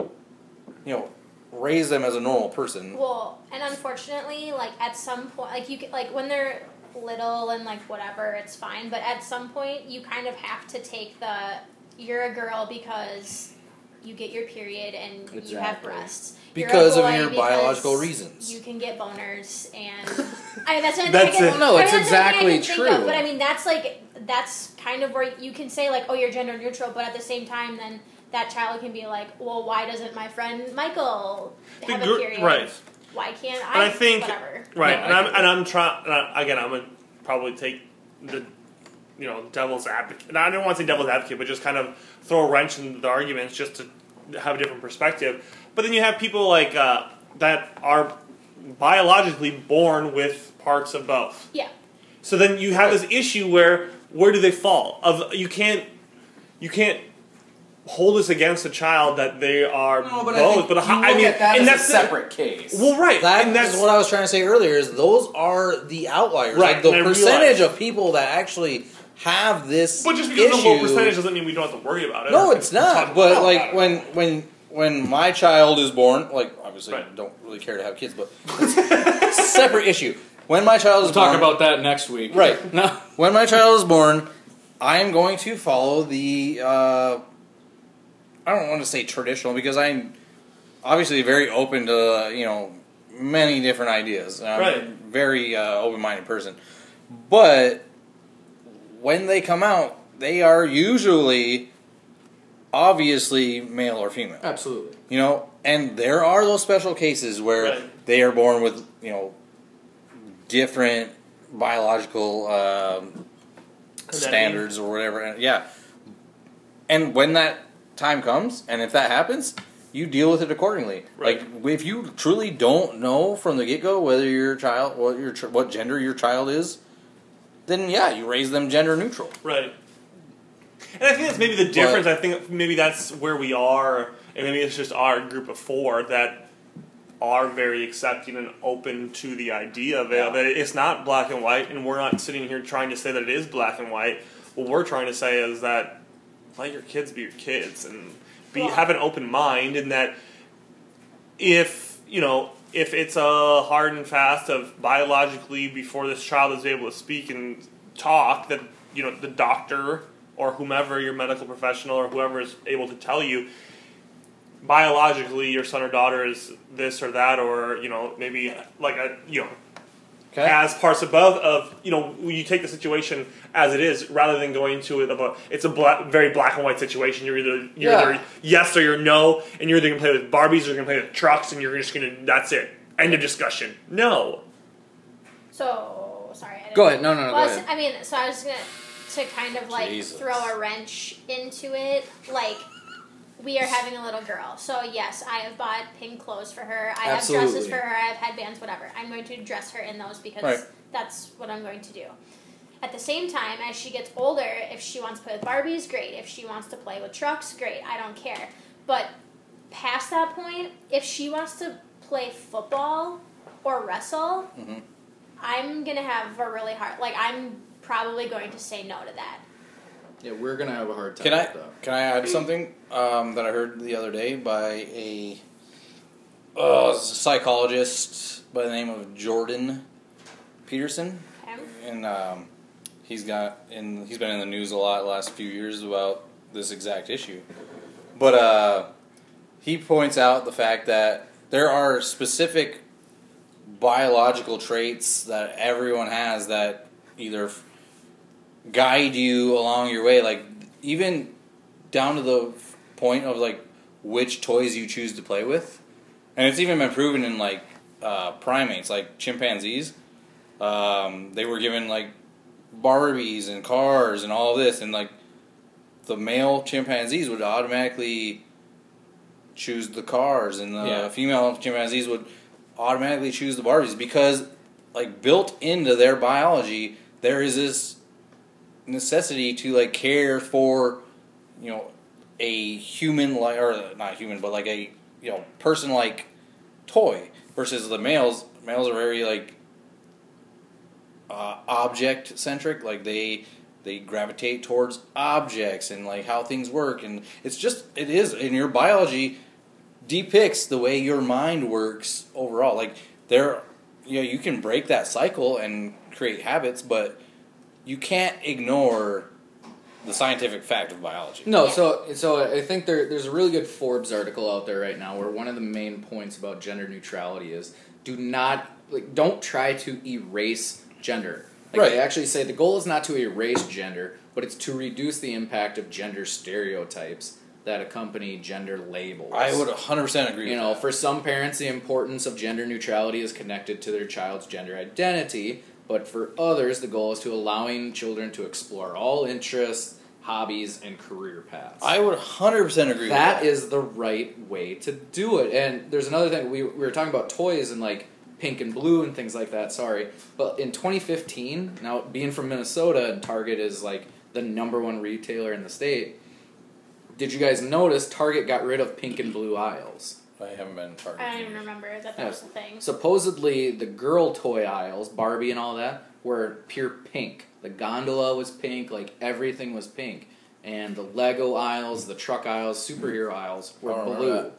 you know, raise them as a normal person. Well, and unfortunately, like at some point, like you can, like when they're little and like whatever, it's fine. But at some point, you kind of have to take the you're a girl because you get your period and you have breasts. Because of your because biological reasons. You can get boners, and I mean that's not That's I it. can, No, I it's mean, that's the only thing I exactly can of, true. But I mean that's like that's kind of where you can say like, oh, you're gender neutral, but at the same time, then that child can be like, well, why doesn't my friend Michael The have a gr- period? right. Why can't I? And I think whatever. right, No, and I I'm and I'm trying uh, again. I'm gonna probably take the you know devil's advocate. And I don't want to say devil's advocate, but just kind of throw a wrench in the arguments just to have a different perspective. But then you have people like uh, that are biologically born with parts of both. Yeah. So then you have this issue where where do they fall? Of you can't you can't hold this against a child that they are No, but I both. think but you how, look I mean, at that and as that's a the- separate case. well, right, That and that's is what I was trying to say earlier. Is those are the outliers, Right, Like the percentage realize- of people that actually have this. But just because issue, it's a low percentage doesn't mean we don't have to worry about it. No, it's not. But about like it. when when when my child is born, like obviously Right. I don't really care to have kids, but it's a separate issue. When my child is We'll talk born, about that next week. Right. No. when my child is born, I am going to follow the. Uh, I don't want to say traditional because I'm obviously very open to you know many different ideas. I'm Right. a very uh, open-minded person, but when they come out, they are usually obviously male or female. Absolutely. You know, and there are those special cases where Right. they are born with you know different biological um, standards or whatever. And, yeah, and when that time comes, and if that happens, you deal with it accordingly. Right. Like if you truly don't know from the get go whether your child what your what gender your child is, then yeah, you raise them gender neutral. Right. And I think that's maybe the difference. I think maybe that's where we are, and maybe it's just our group of four that are very accepting and open to the idea of it. That it's not black and white, and we're not sitting here trying to say that it is black and white. What we're trying to say is that let your kids be your kids and be Well- have an open mind, and that if you know if it's a hard and fast of biologically before this child is able to speak and talk that you know the doctor or whomever your medical professional or whoever is able to tell you biologically your son or daughter is this or that or you know maybe like a you know Okay. as parts of both of you know you take the situation as it is rather than going to it of a it's a black, very black and white situation you're either you're Yeah. either yes or you're no and you're either gonna play with barbies or you're gonna play with trucks and you're just gonna that's it end of discussion no So sorry. I didn't- Go ahead. No, no, no, Well, go I was- ahead. I mean, so I was gonna to kind of like Jesus. throw a wrench into it. Like we are having a little girl, so yes, I have bought pink clothes for her. I have dresses for her. I have headbands, whatever. I'm going to dress her in those because Right. that's what I'm going to do. At the same time, as she gets older, if she wants to play with Barbies, great. If she wants to play with trucks, great. I don't care. But past that point, if she wants to play football or wrestle, Mhm. I'm gonna have a really hard like I'm probably going to say no to that. Yeah, we're gonna have a hard time Can I with that. can I add something um, that I heard the other day by a uh, psychologist by the name of Jordan Peterson, and um, he's got in he's been in the news a lot the last few years about this exact issue. But uh, he points out the fact that there are specific biological traits that everyone has that either guide you along your way, like even down to the point of like which toys you choose to play with, and it's even been proven in like uh, primates, like chimpanzees. Um, they were given like Barbies and cars and all this, and like the male chimpanzees would automatically choose the cars, and the Yeah. female chimpanzees would automatically choose the Barbies because, like, built into their biology, there is this necessity to like care for, you know, a human like or not human, but like a you know person like toy versus the males. Males are very like uh, object centric. Like they they gravitate towards objects and like how things work, and it's just it is in your biology depicts the way your mind works overall. Like there, you know, you can break that cycle and create habits, but you can't ignore the scientific fact of biology. No, so so I think there there's a really good Forbes article out there right now where one of the main points about gender neutrality is do not like don't try to erase gender. Like Right. they actually say the goal is not to erase gender, but it's to reduce the impact of gender stereotypes that accompany gender labels. I would 100% agree. You know, that. for some parents, the importance of gender neutrality is connected to their child's gender identity, but for others, the goal is to allowing children to explore all interests, hobbies, and career paths. I would 100% agree. that with is the right way to do it. And there's another thing we, we were talking about toys and like pink and blue and things like that. Sorry, but in 2015, now being from Minnesota and Target is like the number one retailer in the state. Did you guys notice Target got rid of pink and blue aisles? I haven't been part I don't even remember that that Yeah. was the thing. Supposedly, the girl toy aisles, Barbie and all that, were pure pink. The gondola was pink, like everything was pink. And the Lego aisles, the truck aisles, superhero aisles were I don't remember blue. that.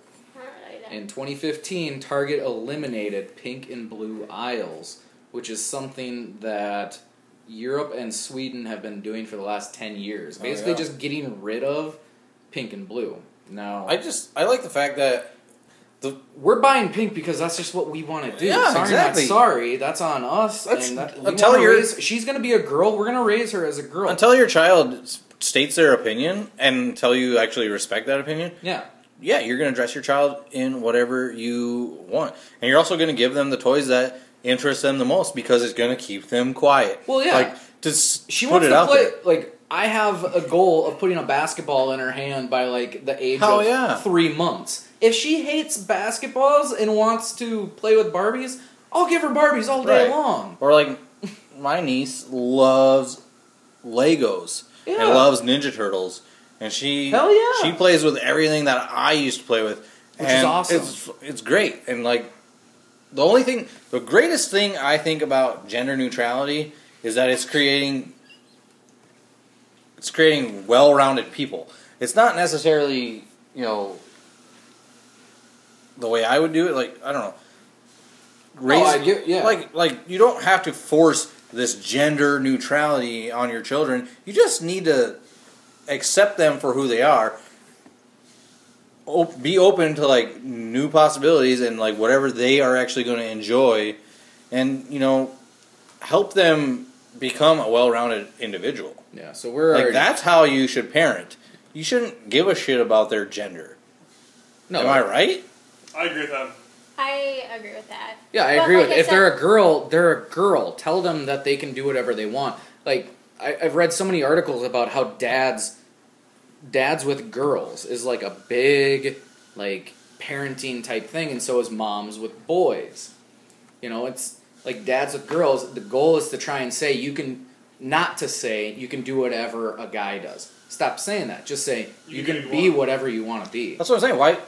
I don't know. In 2015, Target eliminated pink and blue aisles, which is something that Europe and Sweden have been doing for the last 10 years. Oh, Basically, yeah. just getting rid of pink and blue. Now, I just I like the fact that the we're buying pink because that's just what we want to do. Yeah, sorry, exactly. not sorry. That's on us. That's- and that, until wanna you're- raise, she's going to be a girl. We're going to raise her as a girl. until your child states their opinion and until you actually respect that opinion, yeah, yeah, you're going to dress your child in whatever you want, and you're also going to give them the toys that interest them the most because it's going to keep them quiet. Well, yeah. like just she put wants it to out play. there. Like I have a goal of putting a basketball in her hand by like the age Hell of yeah. three months. If she hates basketballs and wants to play with Barbies, I'll give her Barbies all day Right. long. Or like my niece loves Legos and Yeah. loves Ninja Turtles, and she Hell yeah. she plays with everything that I used to play with, Which is awesome. It's it's great, and like the only thing, the greatest thing I think about gender neutrality is that it's creating it's creating well-rounded people. It's not necessarily you know the way I would do it. Like I don't know. Raise, I get- yeah. Like like you don't have to force this gender neutrality on your children. You just need to accept them for who they are. Be open to like new possibilities and like whatever they are actually going to enjoy, and you know, help them become a well-rounded individual. Yeah, so we're Like already, that's how you should parent. You shouldn't give a shit about their gender. no. Am I right? I agree with that. I agree with that. Yeah, I But agree like with. I If they're a girl, they're a girl. Tell them that they can do whatever they want. Like I, I've read so many articles about how dads, dads with girls is like a big, like parenting type thing, and so is moms with boys. You know, it's like dads with girls. The goal is to try and say you can, not to say you can do whatever a guy does. Stop saying that. Just say you, You can can be want. whatever you want to be. That's what I'm saying. Why?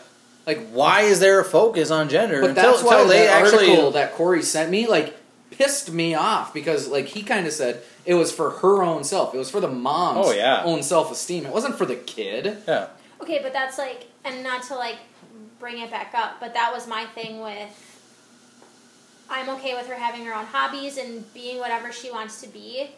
Like, why is there a focus on gender But until, that's why until they that actually? article that Corey sent me, like pissed me off because like he kind of said it was for her own self. It was for the mom's Oh, yeah. own self esteem. It wasn't for the kid. Yeah. Okay, but that's like, and not to like bring it back up, but that was my thing with. I'm okay with her having her own hobbies and being whatever she wants to be,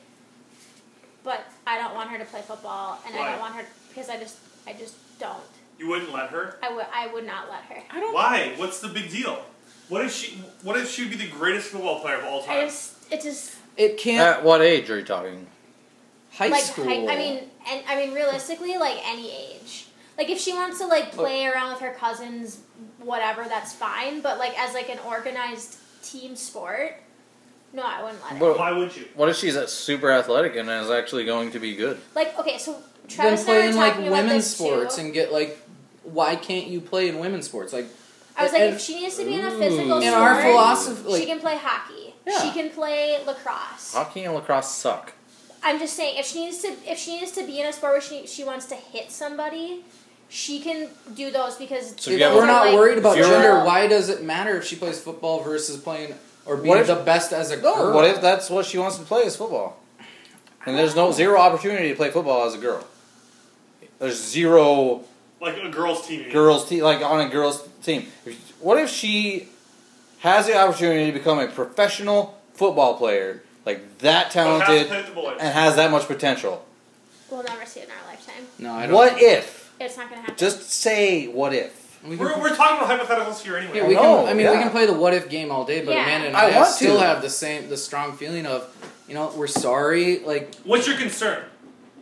but I don't want her to play football, and I don't want her because I just, I just don't. You wouldn't let her? I would, I would not let her. I don't. Why? What's the big deal? What if she? What if she would be the greatest football player of all I time? just, it just It can't. At what age are you talking? high like school. high, I mean, and I mean realistically, like any age. Like if she wants to like play around with her cousins, whatever, that's fine. But like as like an organized team sport, no, I wouldn't let her. But Why would you? what if she's uh, super athletic and is actually going to be good? Like okay, so then Travis and play I were in like talking about women's this sports too. and get like. Why can't you play in women's sports? Like I was like, and- if she needs to be in a Ooh. physical in sport, our philosophy, like she can play hockey. Yeah. She can play lacrosse. Hockey and lacrosse suck. I'm just saying, if she needs to, if she needs to be in a sport where she she wants to hit somebody, she can do those because So if you have- we're not like, worried about if you're- gender, why does it matter if she plays football versus playing or being What if- the best as a No, girl? what if that's what she wants to play is football? And there's no zero opportunity to play football as a girl. There's zero Like a girls' team. girls team like on a girls team. If- What if she has the opportunity to become a professional football player, like that But has to talented play with the boys. and has that much potential? We'll never see it in our lifetime. No, I don't. What if? It's not gonna happen. Just say what if. We can, We're, we're talking about hypotheticals here anyway. yeah, we I can. know, I mean, we can play the what if game all day, but Yeah. Amanda and I I, want still to. have the same, the strong feeling of, you know, we're sorry. Like, What's your concern?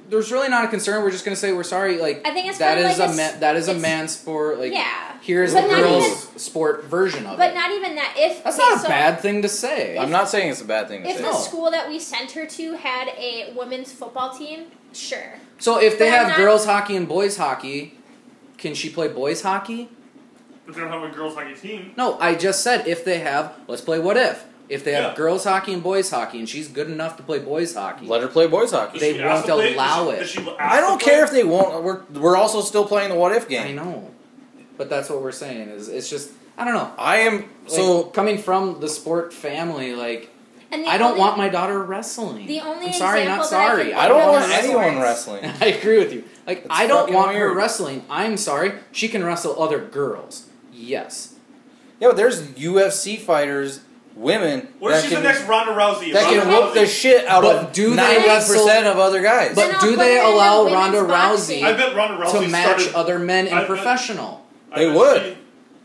there's really not a concern. We're just gonna say we're sorry. Like, I think it's that like a a man, that is a it's- man sport. Like, yeah, here's But the not girls' sport version of but it. But not even that. If That's okay, not a so bad thing to say. I'm not saying it's a bad thing to If say. the No. school that we sent her to had a women's football team, sure. So if they But have not- girls hockey and boys hockey, can she play boys hockey? If they don't have a girls' hockey team, No, I just said if they have. Let's play what if. If they have Yeah. girls hockey and boys hockey, and she's good enough to play boys hockey, Let her play boys hockey. does They she ask won't to play? allow Does it. she- does she ask I don't play? care if they won't. We're we're also still playing the what if game. I game. know, but that's what we're saying. Is it's just I don't know. I am Like, so coming from the sport family, like And the I don't only- want my daughter wrestling. The only I'm sorry, not example that I sorry. can I don't want is anyone wrestling. I agree with you. Like It's I don't fucking want her weird. wrestling. I'm sorry. She can wrestle other girls. Yes. Yeah, but there's UFC fighters, women What that if she's can, the next Ronda Rousey? that Ronda can whoop the shit out But of do they ninety wrestle- percent of other guys. But Then do put they her in allow the Ronda women's boxing. I Rousey bet Ronda Rousey to match started, other men in I bet- professional? I They bet would. she-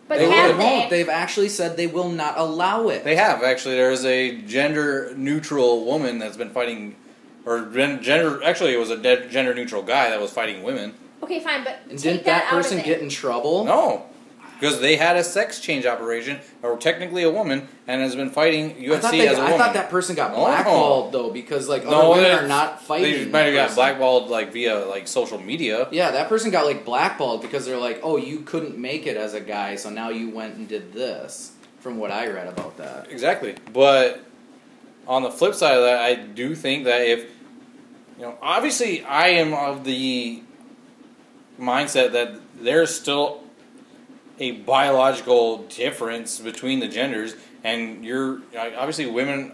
But They have would. they? won't. They've actually said they will not allow it. They have actually. There's a gender neutral woman that's been fighting, or gen- gender. Actually, it was a gender neutral guy that was fighting women. Okay, fine, but and take didn't that, that out person of it. get in trouble? No, because they had a sex change operation, or technically a woman, and has been fighting UFC I thought, they, as a I woman. thot that person got No. blackballed though because like no, other women are not fighting. They might have got blackballed like via like social media. Yeah, that person got like blackballed because they're like, oh, you couldn't make it as a guy, so now you went and did this. From what I read about that. Exactly. But on the flip side of that, I do think that if you know, obviously, I am of the mindset that there's still a biological difference between the genders, and you're obviously women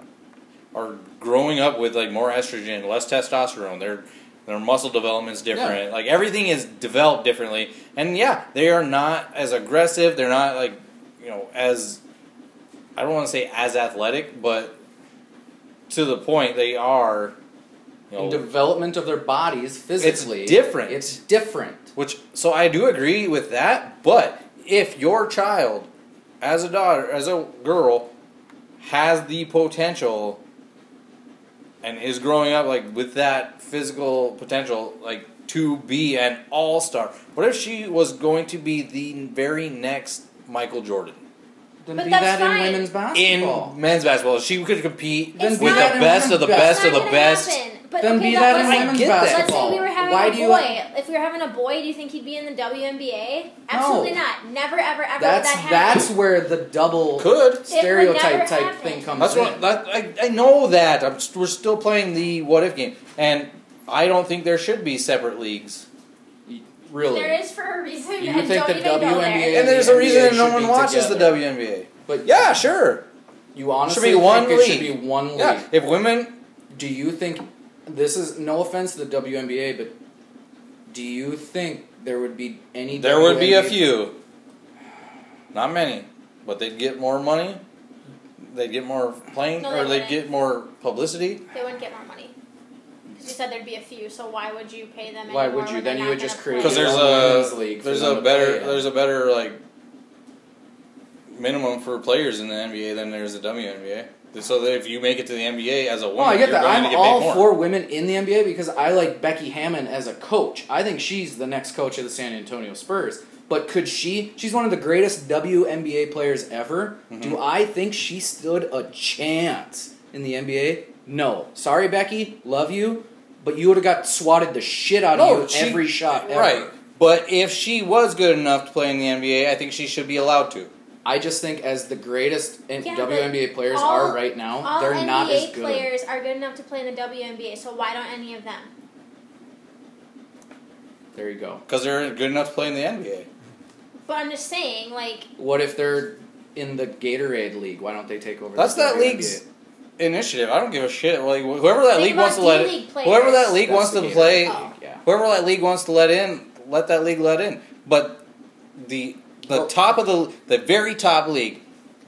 are growing up with like more estrogen, less testosterone. Their their muscle development's different. Like everything is developed differently, and yeah, they are not as aggressive. They're not like you know as I don't want to say as athletic, but to the point they are. You In know, development of their bodies physically, it's different. It's different. which so I do agree with that, but if your child as a daughter, as a girl has the potential and is growing up like with that physical potential like to be an all-star. What if she was going to be the very next Michael Jordan Then But be that's that fine. in women's basketball. in men's basketball? She could compete It's be with not- that the best of the best of the It's not best. Gonna happen. But Then okay, be that that in was- women's get that. Let's say basketball. we were having Why a do you? boy. If we were having a boy, do you think he'd be in the WNBA? Absolutely not. Never, ever, ever. That's would that that's where the double Could. stereotype type happen. thing comes That's in. what that, I, I know that. I'm, st- we're still playing the what if game, and I don't think there should be separate leagues. really. There is for a reason. You and think don't the even WNBA there. And there's a reason should no one watches together. the WNBA. But Yeah, sure. You honestly Should be one think it should league. be one league? Yeah, if women, Do you think this is no offense to the WNBA, but do you think there would be any? there would be a few, not many, but they'd get more money. They'd get more playing, No, they or they'd wouldn't. get more publicity. They wouldn't get more money. Because you said there'd be a few, so why would you pay them? Why would you? Then you would just create? Because there's your own women's a league there's a better play in. there's a better like minimum for players in the NBA than there's the WNBA. So that if you make it to the NBA as a woman, Well, I get that. I'm all for women in the NBA because I like Becky Hammon as a coach. I think she's the next coach of the San Antonio Spurs. But could she? She's one of the greatest WNBA players ever. Mm-hmm. Do I think she stood a chance in the NBA? No. Sorry, Becky. Love you, but you would have got swatted the shit out of you she- every shot ever. Right. But if she was good enough to play in the NBA, I think she should be allowed to. I just think as the greatest in Yeah, WNBA players all- are right now, they're NBA not as good. players are good enough to play in the WNBA, so why don't any of them? There you go. Because they're good enough to play in the NBA. But I'm just saying, like, What if they're in the Gatorade League? Why don't they take over? That's the that WNBA? league's initiative. I don't give a shit. Like whoever that Think league wants to let D-League it, players. whoever that league That's wants to Gatorade play, League. Yeah. whoever that league wants to let in, let that league let in. But the the Well- top of the the very top league,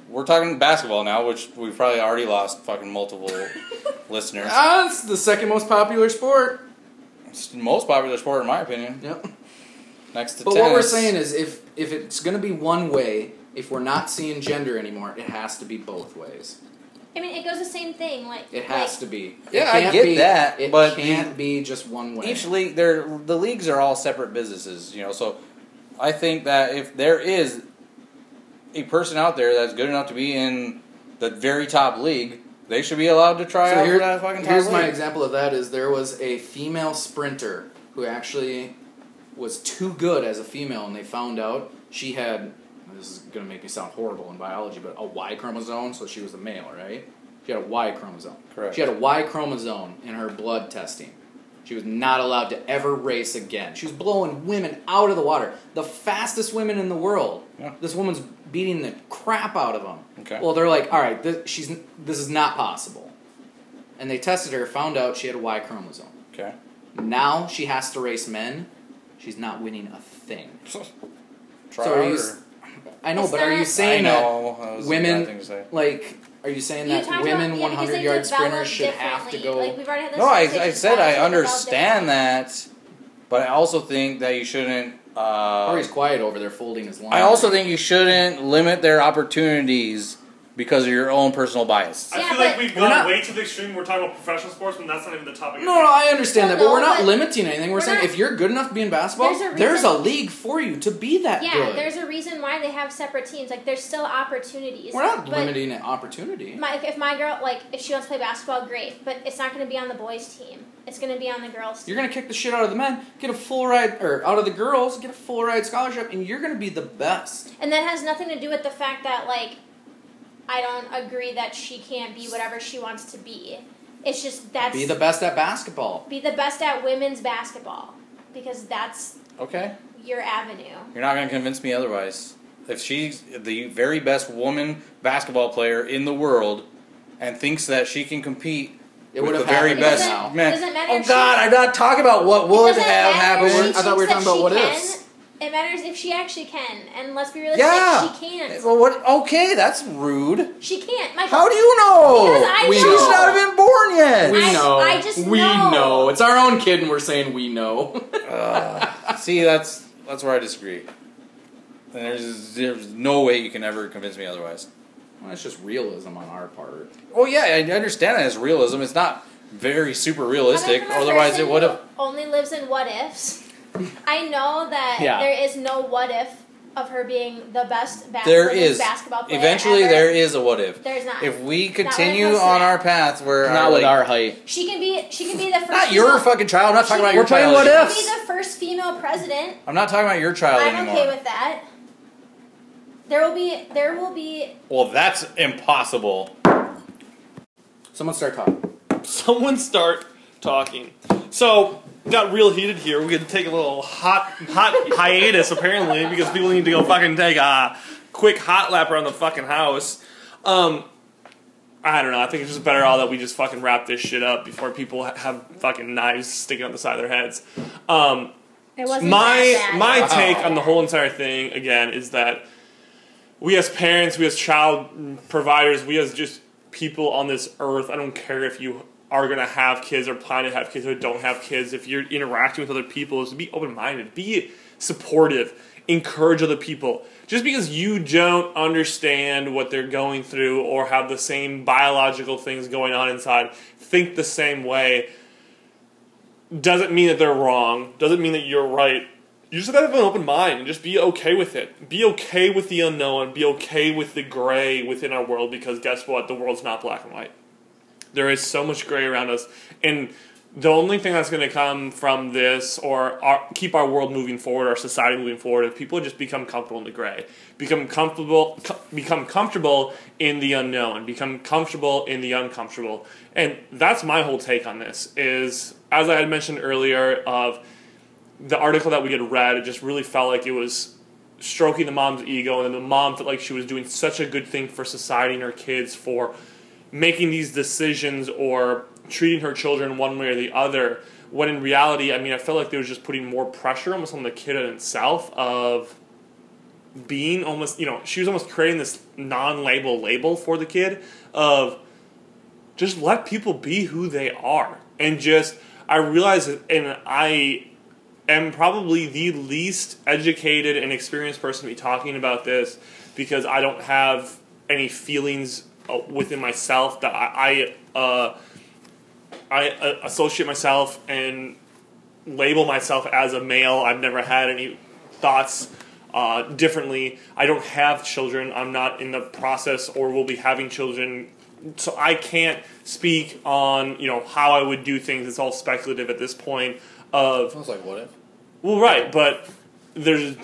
we're talking basketball now, which we've probably already lost fucking multiple listeners. Ah, it's the second most popular sport. It's the most popular sport in my opinion, Yep. next to But tennis. what we're saying is, if if it's going to be one way, if we're not seeing gender anymore, it has to be both ways. I mean, it goes the same thing. Like, It has like, to be. Yeah, I get be, that, It but it can't be just one way. each league they're the leagues are all separate businesses you know so i think that if there is a person out there that's good enough to be in the very top league they should be allowed to try So out here- for that fucking top here's my example of that: is there was a female sprinter who actually was too good as a female, and they found out she had. This is going to make me sound horrible in biology, but a Y chromosome, so she was a male, right? She had a Y chromosome. Correct. She had a Y chromosome in her blood testing. She was not allowed to ever race again. She was blowing women out of the water. The fastest women in the world. Yeah. This woman's beating the crap out of them. Okay. Well, they're like, all right, this, she's this is not possible. And they tested her, found out she had a Y chromosome. okay Now she has to race men. She's not winning a thing. try So are you harder. s- I know, It's but are you saying I that know, that was women- thing to say. like are you saying You that women about, yeah, 100 yard sprinters should have to go? Like, we've already had this no I, I said i it, they develop understand that but i also think that you shouldn't uh, Corey's quiet over there folding his line. I also think you shouldn't limit their opportunities because of your own personal bias. I Yeah, feel like but- we've We're gone not- way to the extreme. We're talking about professional sports, when that's not even the topic. No, no, I understand Well, that, but no, we're not but limiting anything. We're, we're saying not- if you're good enough to be in basketball, There's a there's a reason- league for you to be that Yeah, good. there's a reason why they have separate teams. Like, there's still opportunities. we're not but limiting an opportunity. My, if my girl, like, if she wants to play basketball, great. But it's not going to be on the boys' team. It's going to be on the girls' team. You're gonna kick the shit out of the men, get a full ride, or out of the girls, get a full ride scholarship, and you're gonna be the best. And that has nothing to do with the fact that, like, I don't agree that she can't be whatever she wants to be. It's just that's Be the best at basketball. be the best at women's basketball because that's Okay? your avenue. You're not going to convince me otherwise. If she's the very best woman basketball player in the world and thinks that she can compete It with would the very best now. men. Doesn't oh God, I'm not talking about what would have happened. I thought we were talking about that what she ifs. Can. It matters if she actually can, and let's be realistic. Yeah. she can't. Well, what? Okay, that's rude. She can't. Michael, How do you know? Because I We She's not even born yet. We I- know. I just we know. It's our own kid, and we're saying we know. Uh, see, that's that's where I disagree. And there's there's no way you can ever convince me otherwise. well, it's just realism on our part. Oh yeah, I understand that it's realism. It's not very super realistic. Otherwise, it would have. Only lives in what ifs. I know that Yeah. there is no what if of her being the best ba- There women's is. basketball player. Eventually, ever. there is a what if. There's not. If we continue on our path where Not our, with like, our height. She can be. She can be the first. not your female- fucking child. I'm not talking about can- your We're playing child. what She can ifs. be the first female president. I'm not talking about your child I'm anymore. okay with that. There will be. There will be. well, that's impossible. Someone start talking. Someone start talking. So got real heated here. We had to take a little hot hot hiatus apparently because people need to go fucking take a quick hot lap around the fucking house. Um, I don't know. I think it's just better all that we just fucking wrap this shit up before people have fucking knives sticking out the side of their heads. Um, It wasn't my that bad. my Wow. take on the whole entire thing again is that we as parents, we as child providers, we as just people on this earth. I don't care if you are gonna have kids or plan to have kids or don't have kids. If you're interacting with other people, is to be open minded, be supportive, encourage other people. Just because you don't understand what they're going through or have the same biological things going on inside, think the same way doesn't mean that they're wrong. Doesn't mean that you're right. You just gotta have an open mind and just be okay with it. Be okay with the unknown. Be okay with the gray within our world because guess what? The world's not black and white. There is so much gray around us, and the only thing that's going to come from this or our, keep our world moving forward, our society moving forward, if people just become comfortable in the gray, become comfortable, co- become comfortable in the unknown, become comfortable in the uncomfortable, and that's my whole take on this. Is as I had mentioned earlier, of the article that we had read, it just really felt like it was stroking the mom's ego, and then the mom felt like she was doing such a good thing for society and her kids for making these decisions or treating her children one way or the other. When in reality, I mean, I felt like they was just putting more pressure almost on the kid in itself of being almost, you know, she was almost creating this non-label label for the kid of just let people be who they are and just I realize that, and I am probably the least educated and experienced person to be talking about this because I don't have any feelings within myself that I I, uh, I uh, associate myself and label myself as a male. I've never had any thoughts uh, differently. I don't have children. I'm not in the process or will be having children. So I can't speak on you know how I would do things. It's all speculative at this point. Of Sounds like what if? well, right, but there's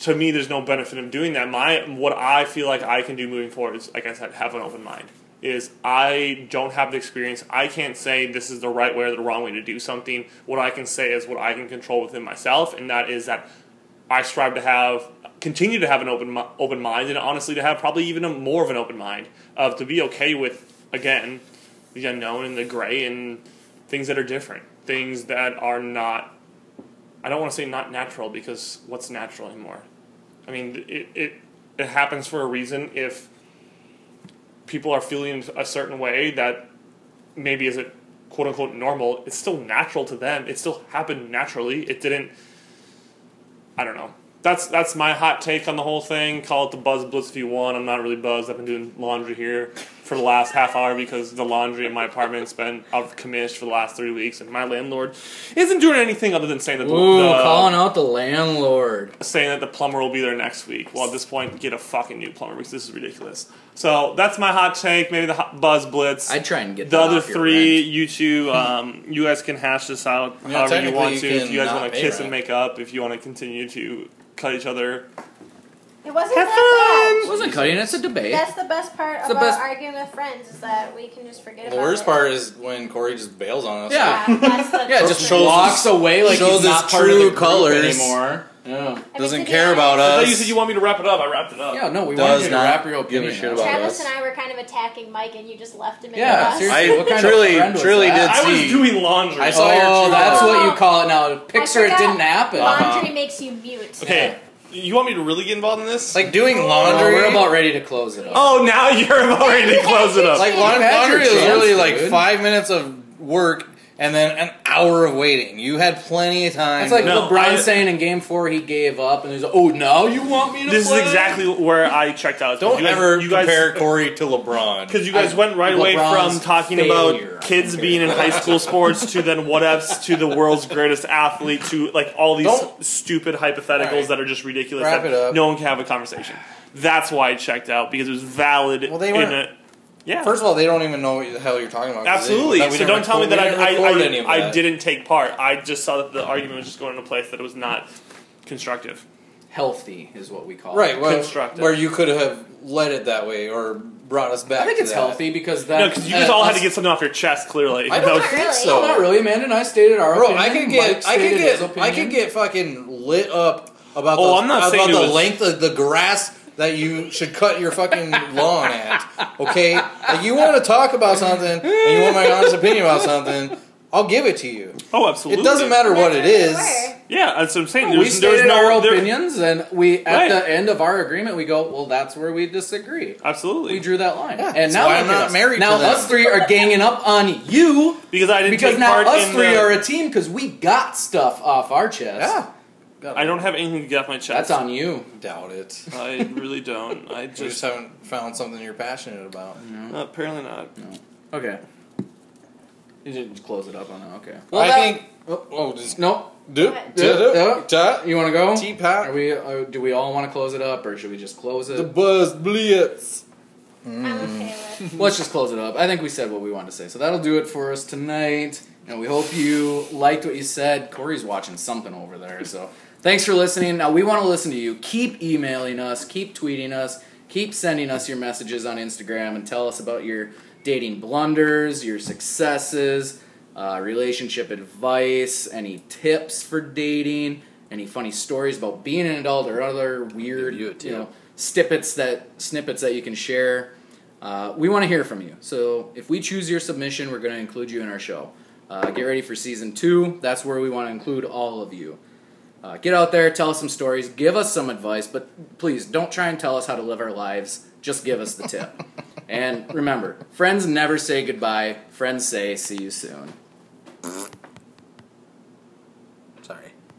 to me, there's no benefit in doing that. My what I feel like I can do moving forward is, like I said, have an open mind. Is I don't have the experience. I can't say this is the right way or the wrong way to do something. What I can say is what I can control within myself, and that is that I strive to have continue to have an open open mind, and honestly, to have probably even a, more of an open mind of to be okay with again the unknown and the gray and things that are different, things that are not I don't want to say not natural because what's natural anymore? I mean, it, it, it happens for a reason. If people are feeling a certain way that maybe isn't quote unquote normal, it's still natural to them. It still happened naturally. It didn't. I don't know. That's that's my hot take on the whole thing. Call it the buzz blitz if you want. I'm not really buzzed. I've been doing laundry here for the last half hour because the laundry in my apartment's been out of commission for the last three weeks, and my landlord isn't doing anything other than saying that the, Ooh, the- calling out the landlord. saying that the plumber will be there next week. Well, at this point, get a fucking new plumber because this is ridiculous. So that's my hot take. Maybe the hot buzz blitz. I'd try and get the that other off your three, rent. you two, um, you guys can hash this out Yeah, however you technically want you to. If you guys want to kiss rent. and make up, if you want to continue to cut each other. It wasn't Have that It wasn't cutting. It's a debate. That's the best part the about best- arguing with friends is that we can just forget The worst it. part is when Corey just bails on us. Yeah. Yeah, yeah, just Shows walks away like shows he's not his part of the group colors. anymore. Yeah. I Doesn't care about honest, I us. thought you said you want me to wrap it up. I wrapped it up. Yeah, no, we Does wanted you to not wrap your give a shit up. about Travis us. and I were kind of attacking Mike, and you just left him in Yeah, the bus. seriously. I What kind truly, friend truly did I was doing laundry. I saw your Oh, true that's what you call it now. Picture it didn't happen. Laundry uh-huh. makes you mute. Okay, you want me to really get involved in this? like doing Oh, laundry. we're about ready to close it up. oh, now you're about ready to close it up. like laundry, laundry is really like five minutes of work and then an hour of waiting. You had plenty of time. It's like No, LeBron I- saying in Game Four he gave up, and he's like, "Oh, now you want me to?" this is exactly where I checked out. don't you guys, ever you guys, compare Corey to LeBron. Because you guys I- went right away from talking failure. about kids being in high school sports to then what ifs to the world's greatest athlete to like all these Don't- stupid hypotheticals Alright. that are just ridiculous Wrap that it up. no one can have a conversation. That's why I checked out because it was valid. Well, they weren't- a, yeah. First of all, they don't even know what the hell you're talking about. Absolutely. that we So don't tell me that we I, didn't I, any I, I that. didn't take part. I just saw that the argument was just going in a place that it was not constructive. healthy, is what we call Right, it. well, Constructive. where you could have led it that way or brought us back. I think to it's that. healthy because that. No, because you guys uh, all had to get something off your chest. Clearly, I don't think really. so. Not really, Amanda and I stated our Bro, opinion. I could Mike get, I could get, I opinion. could get fucking lit up about Oh, the, I'm not about saying the was- length of the grass that you should cut your fucking lawn at. Okay, like you want to talk about something and you want my honest opinion about something, I'll give it to you. Oh, absolutely. It doesn't matter what it is. Yeah, that's what I'm saying. we There's, there's stated no our there- opinions, and we at Right. the end of our agreement, we go, "Well, that's where we disagree." Absolutely. We drew that line, Yeah, and that's now why I'm at not us. married Now to them. us three are ganging up on you because I didn't because take now part us in three the, are a team because we got stuff off our chest. Yeah, I don't have anything to get off my chest. that's on you. doubt it. I really don't. I You just just haven't found something you're passionate about. uh, apparently not. Okay. You didn't close it up on that. Okay. I that- think. Oh, Oh, just no. do, ahead. do, Yeah, yeah. do, You want to go? Teapot. Are we? Uh, do we all want to close it up, or should we just close it? the it? Buzz Blitz. I'm okay with. Let's just close it up. I think we said what we wanted to say, so that'll do it for us tonight. And we hope you liked what you said. Corey's watching something over there, so thanks for listening. Now we want to listen to you. Keep emailing us. Keep tweeting us. Keep sending us your messages on Instagram and tell us about your dating blunders, your successes, uh, relationship advice, any tips for dating, any funny stories about being an adult or other weird, you you know, snippets that snippets that you can share. Uh, we want to hear from you. So if we choose your submission, we're going to include you in our show. Uh, get ready for season two. That's where we want to include all of you. Uh, get out there, tell us some stories, give us some advice, but please don't try and tell us how to live our lives. Just give us the tip. and remember, friends never say goodbye. Friends say, see you soon.